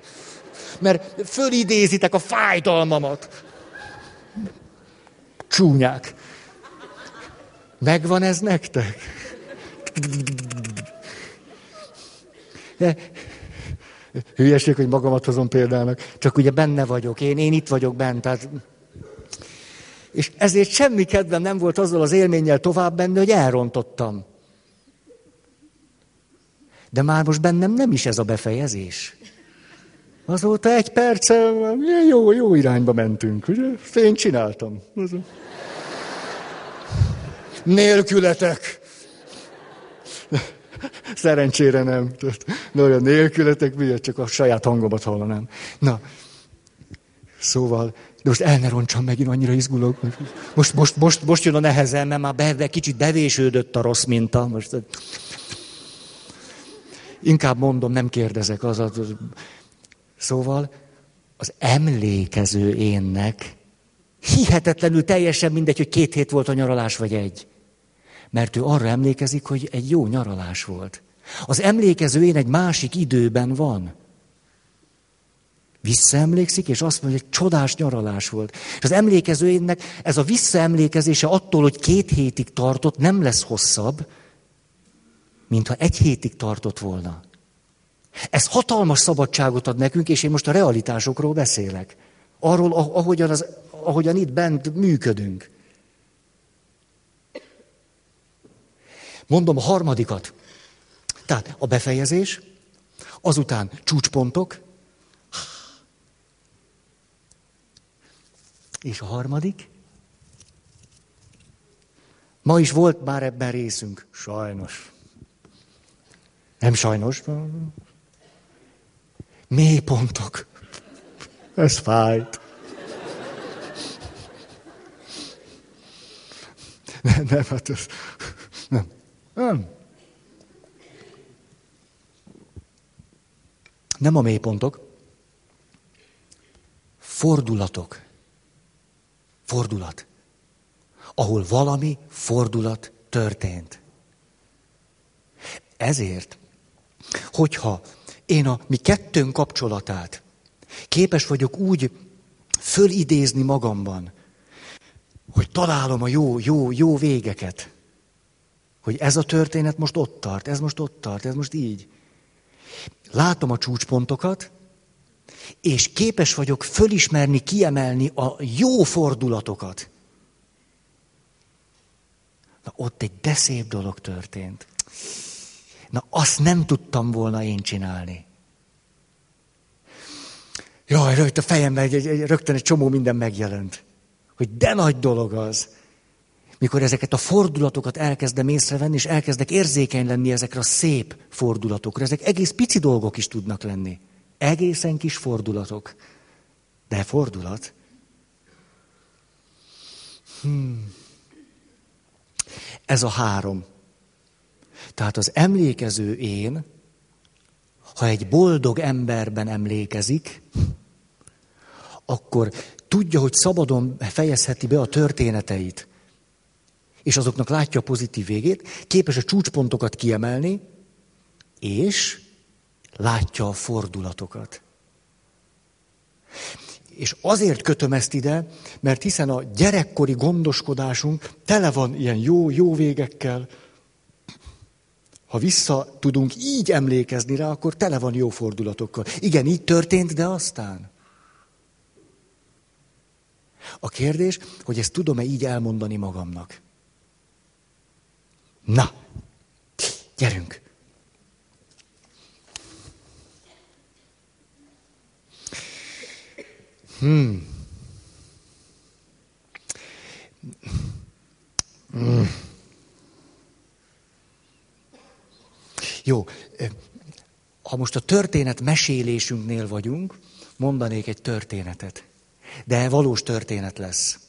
Mert fölidézitek a fájdalmamat. Csúnyák. Megvan ez nektek? Hülyeség, hogy magamat hozom példának, csak ugye benne vagyok, én, én itt vagyok bent, tehát... És ezért semmi kedvem nem volt azzal az élménnyel tovább benni, hogy elrontottam. De már most bennem nem is ez a befejezés. Azóta egy perccel jó, jó irányba mentünk, ugye? Én csináltam. Nélkületek. Szerencsére nem. De olyan nélkületek, miért csak a saját hangomat hallanám. Na, szóval, de most el ne roncsam megint, annyira izgulok. Most, most, most, most jön a nehezen, mert már be, kicsit bevésődött a rossz minta. Most, Inkább mondom, nem kérdezek. Az, az, Szóval az emlékező énnek hihetetlenül teljesen mindegy, hogy két hét volt a nyaralás, vagy egy. Mert ő arra emlékezik, hogy egy jó nyaralás volt. Az emlékező én egy másik időben van. Visszaemlékszik, és azt mondja, hogy csodás nyaralás volt. És az emlékező énnek ez a visszaemlékezése attól, hogy két hétig tartott, nem lesz hosszabb, mintha egy hétig tartott volna. Ez hatalmas szabadságot ad nekünk, és én most a realitásokról beszélek. Arról, ahogyan, az, ahogyan itt bent működünk. Mondom a harmadikat. Tehát a befejezés, azután csúcspontok, és a harmadik. Ma is volt már ebben részünk, sajnos. Nem sajnos. Mélypontok. Ez fájt. Nem, nem, hát ez, nem. Nem. Nem a mélypontok. Fordulatok. Fordulat. Ahol valami fordulat történt. Ezért hogyha én a mi kettőnk kapcsolatát képes vagyok úgy fölidézni magamban, hogy találom a jó, jó, jó végeket, hogy ez a történet most ott tart, ez most ott tart, ez most így. Látom a csúcspontokat, és képes vagyok fölismerni, kiemelni a jó fordulatokat. Na ott egy de szép dolog történt. Na, azt nem tudtam volna én csinálni. Jaj, rögt a fejemben egy, egy, rögtön egy csomó minden megjelent. Hogy de nagy dolog az, mikor ezeket a fordulatokat elkezdem észrevenni, és elkezdek érzékeny lenni ezekre a szép fordulatokra. Ezek egész pici dolgok is tudnak lenni. Egészen kis fordulatok. De fordulat. Hmm. Ez a három. Tehát az emlékező én, ha egy boldog emberben emlékezik, akkor tudja, hogy szabadon fejezheti be a történeteit, és azoknak látja a pozitív végét, képes a csúcspontokat kiemelni, és Látja a fordulatokat. És azért kötöm ezt ide, mert hiszen a gyerekkori gondoskodásunk tele van ilyen jó, jó végekkel. Ha vissza tudunk így emlékezni rá, akkor tele van jó fordulatokkal. Igen, így történt, de aztán. A kérdés, hogy ezt tudom-e így elmondani magamnak. Na, gyerünk! Hmm. Hmm. Jó, ha most a történet mesélésünknél vagyunk, mondanék egy történetet. De valós történet lesz.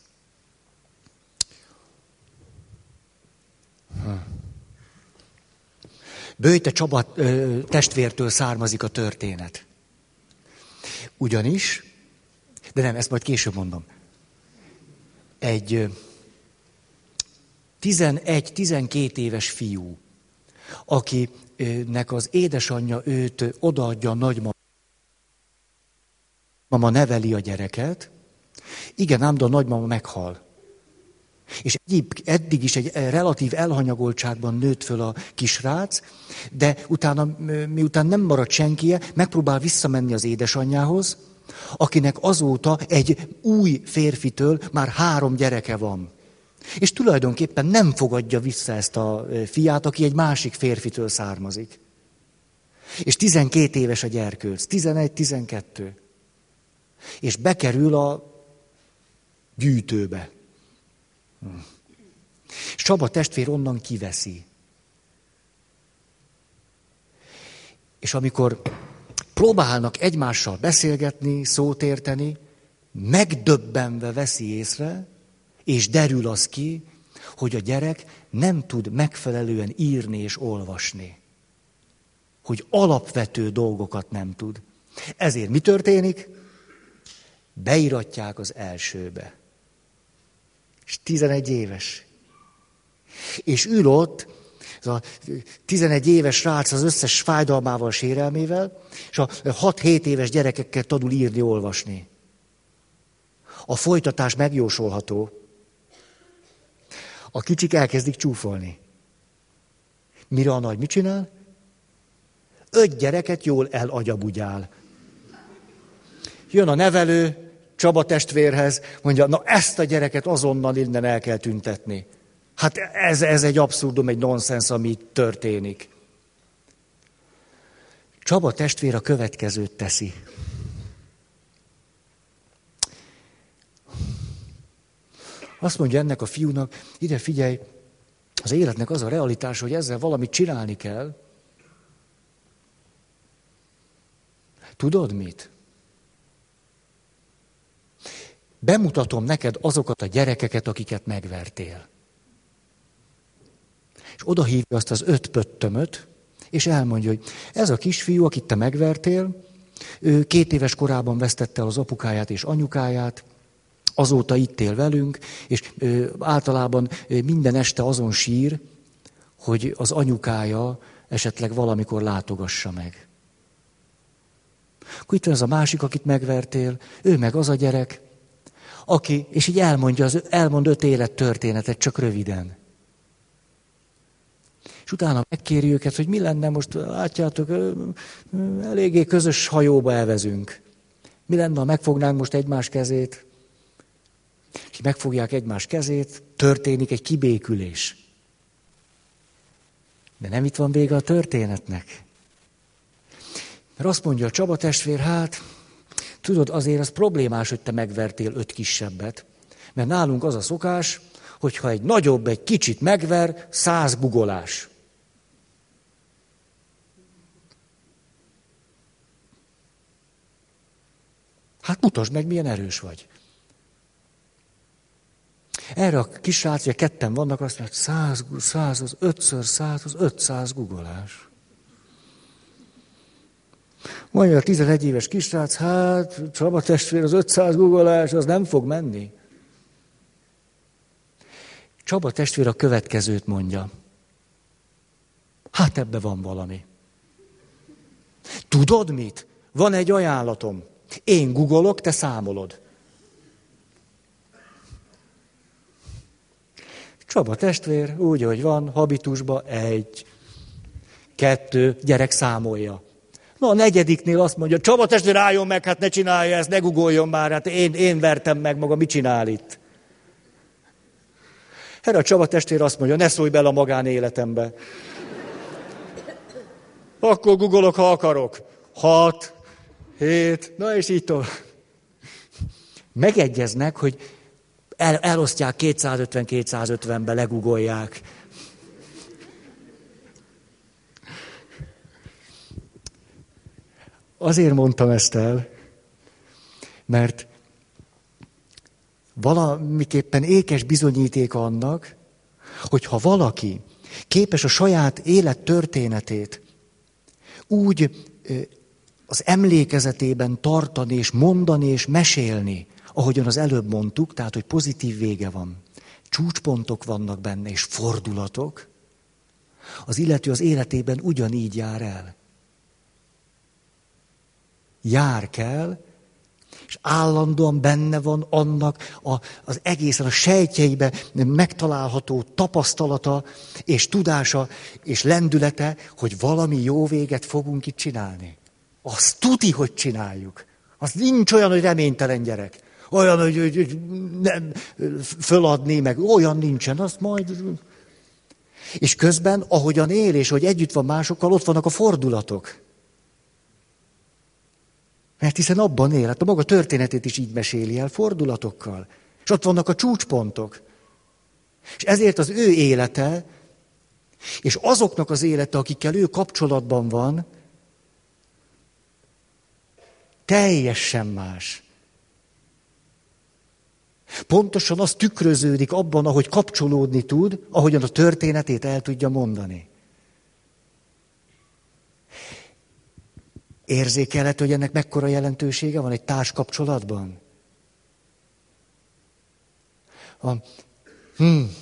Bőjte Csaba testvértől származik a történet. Ugyanis de nem, ezt majd később mondom. Egy 11-12 éves fiú, akinek az édesanyja őt odaadja a nagymama, mama neveli a gyereket, igen, ám, de a nagymama meghal. És eddig is egy relatív elhanyagoltságban nőtt föl a kisrác, de utána, miután nem marad senkie, megpróbál visszamenni az édesanyjához, akinek azóta egy új férfitől már három gyereke van. És tulajdonképpen nem fogadja vissza ezt a fiát, aki egy másik férfitől származik. És 12 éves a gyerkőc, 11-12. És bekerül a gyűjtőbe. És Csaba testvér onnan kiveszi. És amikor próbálnak egymással beszélgetni, szót érteni, megdöbbenve veszi észre, és derül az ki, hogy a gyerek nem tud megfelelően írni és olvasni. Hogy alapvető dolgokat nem tud. Ezért mi történik? Beiratják az elsőbe. És 11 éves. És ül ott, ez a 11 éves srác az összes fájdalmával, sérelmével, és a 6-7 éves gyerekekkel tanul írni, olvasni. A folytatás megjósolható. A kicsik elkezdik csúfolni. Mire a nagy mit csinál? Öt gyereket jól elagyabudjál. Jön a nevelő, Csaba testvérhez, mondja, na ezt a gyereket azonnal innen el kell tüntetni. Hát ez, ez egy abszurdum, egy nonsens, ami történik. Csaba testvér a következőt teszi. Azt mondja ennek a fiúnak, ide figyelj, az életnek az a realitás, hogy ezzel valamit csinálni kell. Tudod mit? Bemutatom neked azokat a gyerekeket, akiket megvertél. És oda hívja azt az öt pöttömöt, és elmondja, hogy ez a kisfiú, akit te megvertél, ő két éves korában vesztette el az apukáját és anyukáját, azóta itt él velünk, és általában minden este azon sír, hogy az anyukája esetleg valamikor látogassa meg. Akkor itt van az a másik, akit megvertél, ő meg az a gyerek, aki, és így elmondja, az, elmond öt élet történetet, csak röviden. És utána megkéri őket, hogy mi lenne most, látjátok, eléggé közös hajóba elvezünk. Mi lenne, ha megfognánk most egymás kezét? És megfogják egymás kezét, történik egy kibékülés. De nem itt van vége a történetnek. Mert azt mondja a Csaba testvér, hát, tudod, azért az problémás, hogy te megvertél öt kisebbet. Mert nálunk az a szokás, hogyha egy nagyobb egy kicsit megver, száz bugolás. Hát mutasd meg, milyen erős vagy. Erre a kis srác, ketten vannak, azt mondja, száz, száz, az ötször száz, az ötszáz gugolás. Mondja a 11 éves kisrác, hát Csaba testvér, az 500 gugolás, az nem fog menni. Csaba testvér a következőt mondja. Hát ebbe van valami. Tudod mit? Van egy ajánlatom. Én googolok, te számolod. Csaba testvér, úgy, hogy van, habitusba egy, kettő, gyerek számolja. Na a negyediknél azt mondja, Csaba testvér álljon meg, hát ne csinálja ezt, ne gugoljon már, hát én, én vertem meg maga, mit csinál itt? Erre a Csaba testvér azt mondja, ne szólj bele a magánéletembe. Akkor googolok, ha akarok. Hat, hét, na és így tovább. Megegyeznek, hogy el, elosztják 250-250-be, legugolják. Azért mondtam ezt el, mert valamiképpen ékes bizonyíték annak, hogy ha valaki képes a saját élet történetét úgy az emlékezetében tartani és mondani és mesélni, ahogyan az előbb mondtuk, tehát hogy pozitív vége van, csúcspontok vannak benne és fordulatok, az illető az életében ugyanígy jár el. Jár kell, és állandóan benne van annak a, az egészen a sejtjeibe megtalálható tapasztalata és tudása és lendülete, hogy valami jó véget fogunk itt csinálni. Azt tuti, hogy csináljuk. Az nincs olyan, hogy reménytelen gyerek. Olyan, hogy, hogy nem föladni, meg olyan nincsen, azt majd... És közben, ahogyan él, és hogy együtt van másokkal, ott vannak a fordulatok. Mert hiszen abban él, hát a maga történetét is így meséli el, fordulatokkal. És ott vannak a csúcspontok. És ezért az ő élete, és azoknak az élete, akikkel ő kapcsolatban van, teljesen más. Pontosan az tükröződik abban, ahogy kapcsolódni tud, ahogyan a történetét el tudja mondani. Érzékelhet, hogy ennek mekkora jelentősége van egy társkapcsolatban? A, hmm,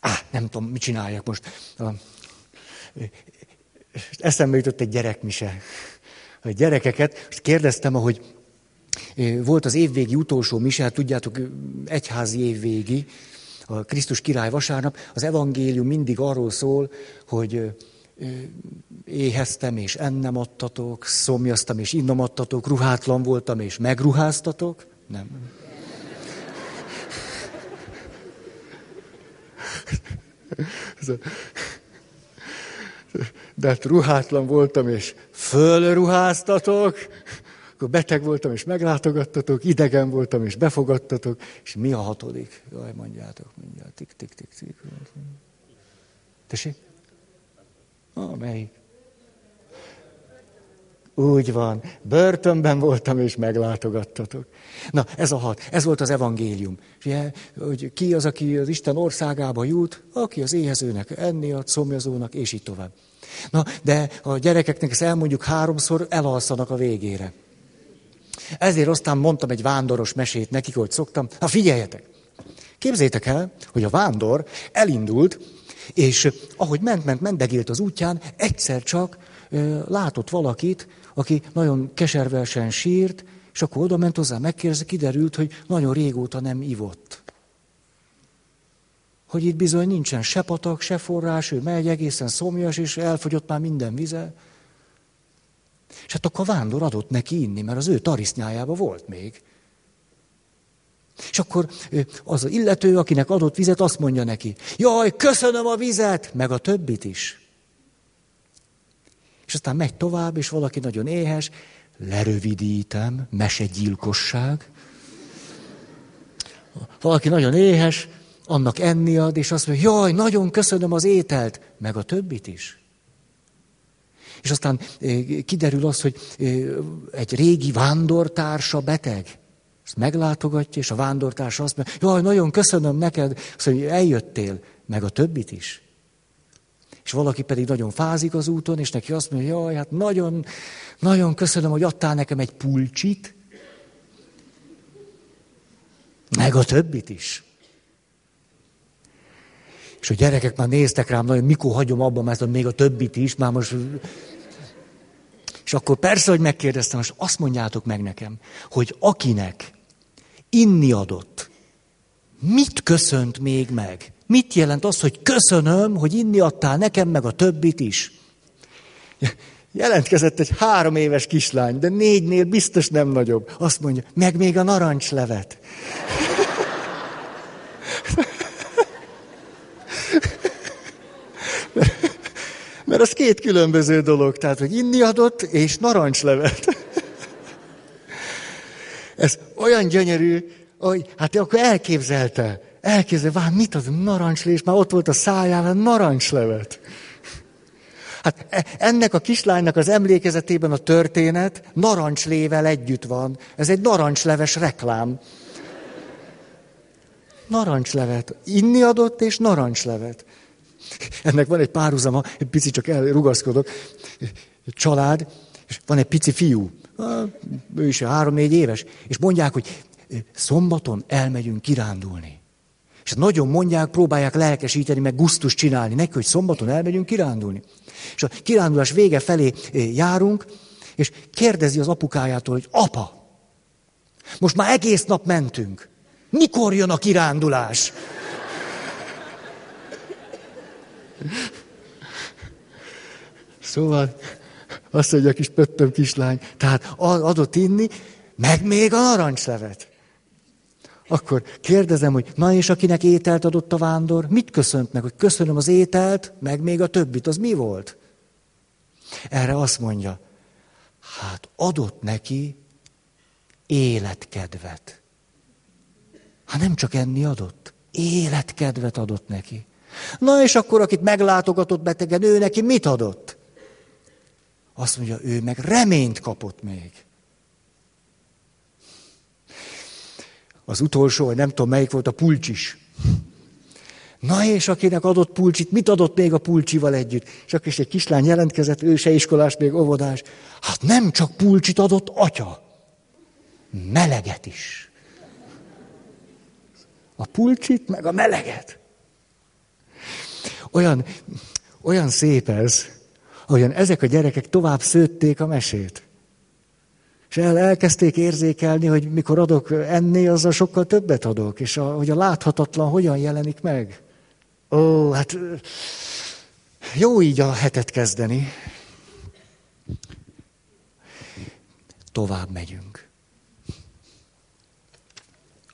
á, nem tudom, mit csináljak most. A, eszembe jutott egy gyerekmise. A gyerekeket, és kérdeztem, ahogy volt az évvégi utolsó mise, hát tudjátok, egyházi évvégi, a Krisztus király vasárnap, az evangélium mindig arról szól, hogy éheztem és ennem adtatok, szomjaztam és innom adtatok, ruhátlan voltam és megruháztatok. Nem. De hát ruhátlan voltam és fölruháztatok, akkor beteg voltam és meglátogattatok, idegen voltam és befogadtatok, és mi a hatodik? Jaj, mondjátok, mondjátok, tik, tik, tik, tik. Tessék? Ah, melyik? Úgy van, börtönben voltam, és meglátogattatok. Na, ez a hat, ez volt az evangélium. Ugye, hogy ki az, aki az Isten országába jut, aki az éhezőnek enni ad, szomjazónak, és így tovább. Na, de a gyerekeknek ezt elmondjuk háromszor, elalszanak a végére. Ezért aztán mondtam egy vándoros mesét nekik, hogy szoktam. Ha figyeljetek! Képzétek el, hogy a vándor elindult, és ahogy ment, ment, mendegélt az útján, egyszer csak látott valakit, aki nagyon keservelsen sírt, és akkor oda ment hozzá, megkérdezte, kiderült, hogy nagyon régóta nem ivott. Hogy itt bizony nincsen se patak, se forrás, ő megy egészen szomjas, és elfogyott már minden vize. És hát akkor a vándor adott neki inni, mert az ő tarisznyájába volt még. És akkor az az illető, akinek adott vizet, azt mondja neki, jaj, köszönöm a vizet, meg a többit is. És aztán megy tovább, és valaki nagyon éhes, lerövidítem, mesegyilkosság. Valaki nagyon éhes, annak enni ad, és azt mondja, jaj, nagyon köszönöm az ételt, meg a többit is. És aztán kiderül az, hogy egy régi vándortársa beteg. Ezt meglátogatja, és a vándortársa azt mondja, jaj, nagyon köszönöm neked, azt mondja, eljöttél, meg a többit is. És valaki pedig nagyon fázik az úton, és neki azt mondja, jaj, hát nagyon, nagyon köszönöm, hogy adtál nekem egy pulcsit, meg a többit is. És a gyerekek már néztek rám nagyon, mikor hagyom abba, mert még a többit is, már most És akkor persze, hogy megkérdeztem, most azt mondjátok meg nekem, hogy akinek inni adott, mit köszönt még meg? Mit jelent az, hogy köszönöm, hogy inni adtál nekem, meg a többit is? Jelentkezett egy három éves kislány, de négynél biztos nem nagyobb. Azt mondja, meg még a narancslevet. Mert az két különböző dolog, tehát, hogy inni adott és narancslevet. Ez olyan gyönyörű, hogy hát akkor elképzelte, elképzelte, vár, mit az narancslés, már ott volt a szájában narancslevet. Hát e, ennek a kislánynak az emlékezetében a történet narancslével együtt van. Ez egy narancsleves reklám. Narancslevet. Inni adott és narancslevet. Ennek van egy párhuzama, egy pici csak elrugaszkodok. Család, és van egy pici fiú, ő is három-négy éves, és mondják, hogy szombaton elmegyünk kirándulni. És nagyon mondják, próbálják lelkesíteni, meg gusztus csinálni neki, hogy szombaton elmegyünk kirándulni. És a kirándulás vége felé járunk, és kérdezi az apukájától, hogy apa, most már egész nap mentünk. Mikor jön a kirándulás? Szóval azt mondja a kis pöttöm kislány, tehát adott inni, meg még a narancslevet. Akkor kérdezem, hogy na és akinek ételt adott a vándor, mit köszönt meg, hogy köszönöm az ételt, meg még a többit, az mi volt? Erre azt mondja, hát adott neki életkedvet. Hát nem csak enni adott, életkedvet adott neki. Na és akkor, akit meglátogatott betegen, ő neki mit adott? Azt mondja, ő meg reményt kapott még. Az utolsó, nem tudom melyik volt, a pulcsis. Na és akinek adott pulcsit, mit adott még a pulcsival együtt? Akkor is egy kislány jelentkezett, ő se iskolás, még óvodás. Hát nem csak pulcsit adott atya, meleget is. A pulcsit, meg a meleget. Olyan, olyan szép ez, ahogyan ezek a gyerekek tovább szőtték a mesét. És el, elkezdték érzékelni, hogy mikor adok enni, azzal sokkal többet adok, és a, hogy a láthatatlan hogyan jelenik meg. Ó, hát jó így a hetet kezdeni. Tovább megyünk.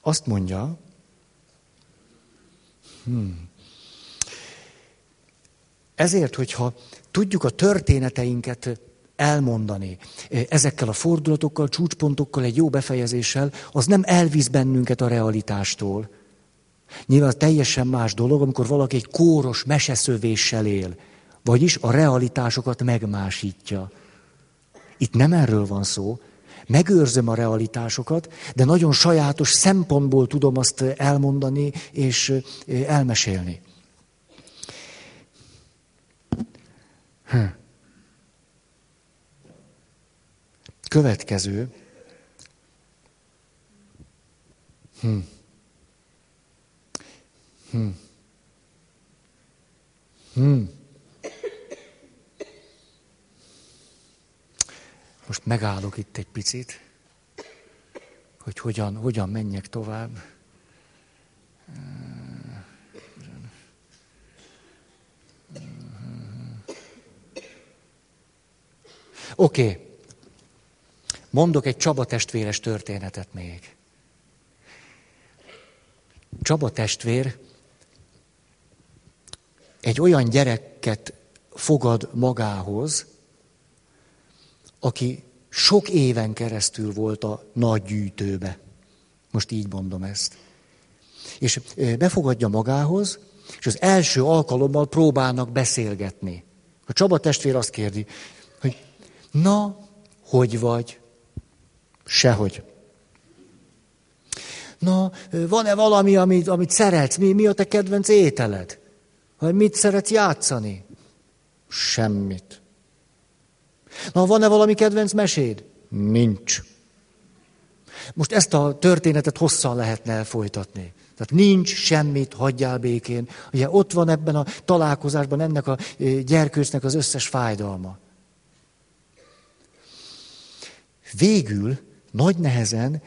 Azt mondja, hmm, ezért, hogyha tudjuk a történeteinket elmondani ezekkel a fordulatokkal, csúcspontokkal, egy jó befejezéssel, az nem elvisz bennünket a realitástól. Nyilván teljesen más dolog, amikor valaki egy kóros meseszövéssel él, vagyis a realitásokat megmásítja. Itt nem erről van szó. Megőrzöm a realitásokat, de nagyon sajátos szempontból tudom azt elmondani és elmesélni. Hm. Következő. Hm. Hm. Hm. Most megállok itt egy picit, hogy hogyan, hogyan menjek tovább. Oké. Okay. Mondok egy Csaba testvéres történetet még. Csaba testvér egy olyan gyereket fogad magához, aki sok éven keresztül volt a nagy gyűjtőbe. Most így mondom ezt. És befogadja magához, és az első alkalommal próbálnak beszélgetni. A Csaba testvér azt kérdi, Na, hogy vagy? Sehogy. Na, van-e valami, amit, amit szeretsz? Mi, mi a te kedvenc ételed? Vagy mit szeretsz játszani? Semmit. Na, van-e valami kedvenc meséd? Nincs. Most ezt a történetet hosszan lehetne elfolytatni. Tehát nincs semmit, hagyjál békén. Ugye ott van ebben a találkozásban ennek a gyerkőcnek az összes fájdalma. Végül nagy nehezen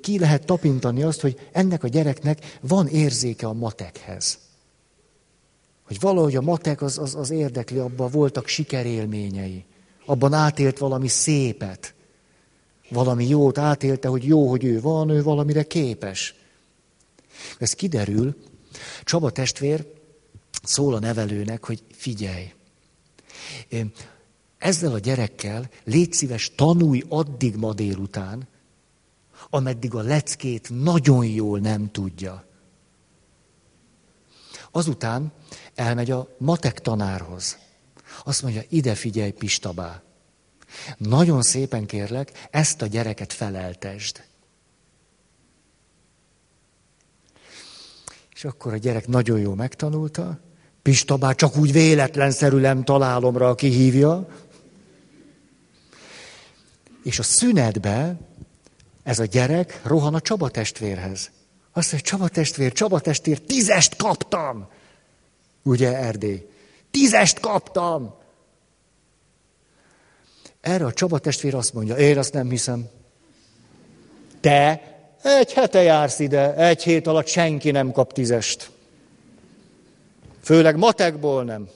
ki lehet tapintani azt, hogy ennek a gyereknek van érzéke a matekhez. Hogy valahogy a matek az, az, az érdekli, abban voltak sikerélményei. Abban átélt valami szépet. Valami jót átélte, hogy jó, hogy ő van, ő valamire képes. Ez kiderül, Csaba testvér szól a nevelőnek, hogy figyelj, ezzel a gyerekkel légy szíves, tanulj addig ma délután, ameddig a leckét nagyon jól nem tudja. Azután elmegy a matek tanárhoz. Azt mondja, ide figyelj, Pistabá. Nagyon szépen kérlek, ezt a gyereket feleltesd. És akkor a gyerek nagyon jó megtanulta, Pistabá csak úgy véletlenszerűen találomra, aki hívja. És a szünetbe ez a gyerek rohan a Csaba testvérhez. Azt mondja, Csaba testvér, Csaba testvér, tízest kaptam! Ugye, Erdély? Tízest kaptam! Erre a Csaba testvér azt mondja, én azt nem hiszem. Te egy hete jársz ide, egy hét alatt senki nem kap tízest. Főleg matekból nem.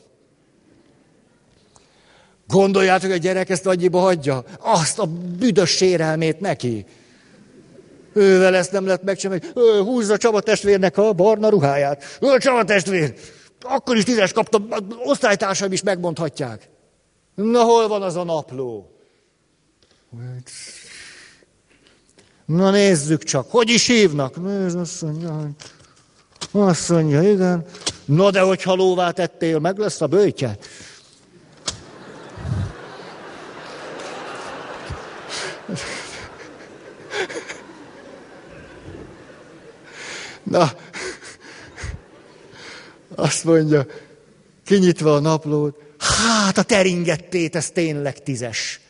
Gondoljátok, hogy a gyerek ezt annyiba hagyja? Azt a büdös sérelmét neki. Ővel ezt nem lehet megcsinálni, hogy húzza Csaba testvérnek a barna ruháját. Ő Csaba testvér, akkor is tízes kaptam, osztálytársaim is megmondhatják. Na hol van az a napló? Na nézzük csak, hogy is hívnak? Nézd, azt mondja, azt mondja, igen. Na de hogyha lóvá tettél, meg lesz a bőtje. Na, azt mondja, kinyitva a naplót, hát a teringettét, ez tényleg tízes.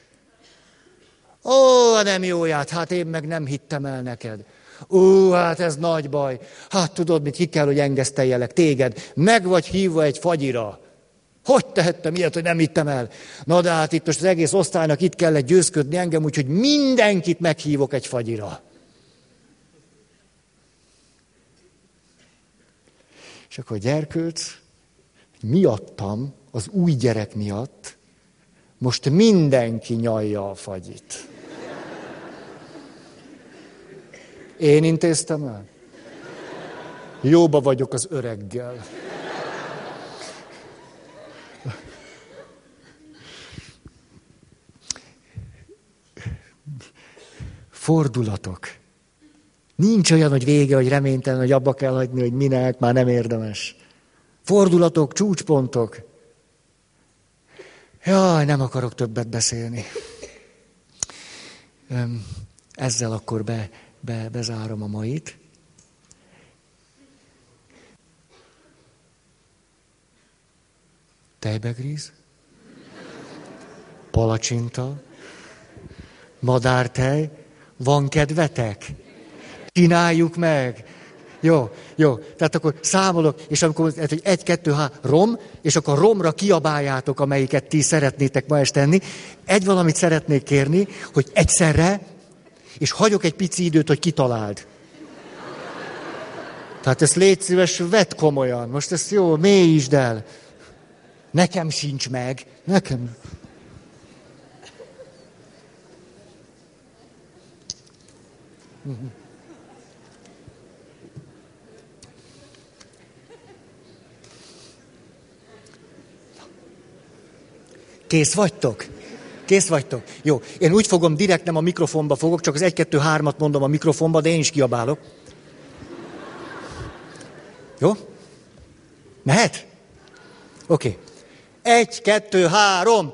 Ó, nem jóját, hát én meg nem hittem el neked. Ó, hát ez nagy baj. Hát tudod, mit ki kell, hogy engeszteljelek téged. Meg vagy hívva egy fagyira. Hogy tehettem ilyet, hogy nem hittem el? Na de hát itt most az egész osztálynak itt kellett győzködni engem, úgyhogy mindenkit meghívok egy fagyira. És akkor gyerkőc miattam, az új gyerek miatt, most mindenki nyalja a fagyit. Én intéztem el? Jóba vagyok az öreggel. Fordulatok. Nincs olyan, hogy vége, hogy reménytelen, hogy abba kell hagyni, hogy minek, már nem érdemes. Fordulatok, csúcspontok. Jaj, nem akarok többet beszélni. Ezzel akkor be, be, bezárom a mait. Tejbegríz, palacsinta, madártej, van kedvetek? Csináljuk meg. Jó, jó. Tehát akkor számolok, és amikor hogy egy, kettő, há, rom, és akkor romra kiabáljátok, amelyiket ti szeretnétek ma este tenni. Egy valamit szeretnék kérni, hogy egyszerre, és hagyok egy pici időt, hogy kitaláld. Tehát ezt légy szíves, vedd komolyan. Most ezt jó, mélyítsd el. Nekem sincs meg. Nekem. Kész vagytok? Kész vagytok? Jó. Én úgy fogom, direkt nem a mikrofonba fogok, csak az egy, kettő, hármat mondom a mikrofonba, de én is kiabálok. Jó? Mehet? Oké. Okay. Egy, kettő, három.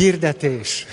Hirdetés.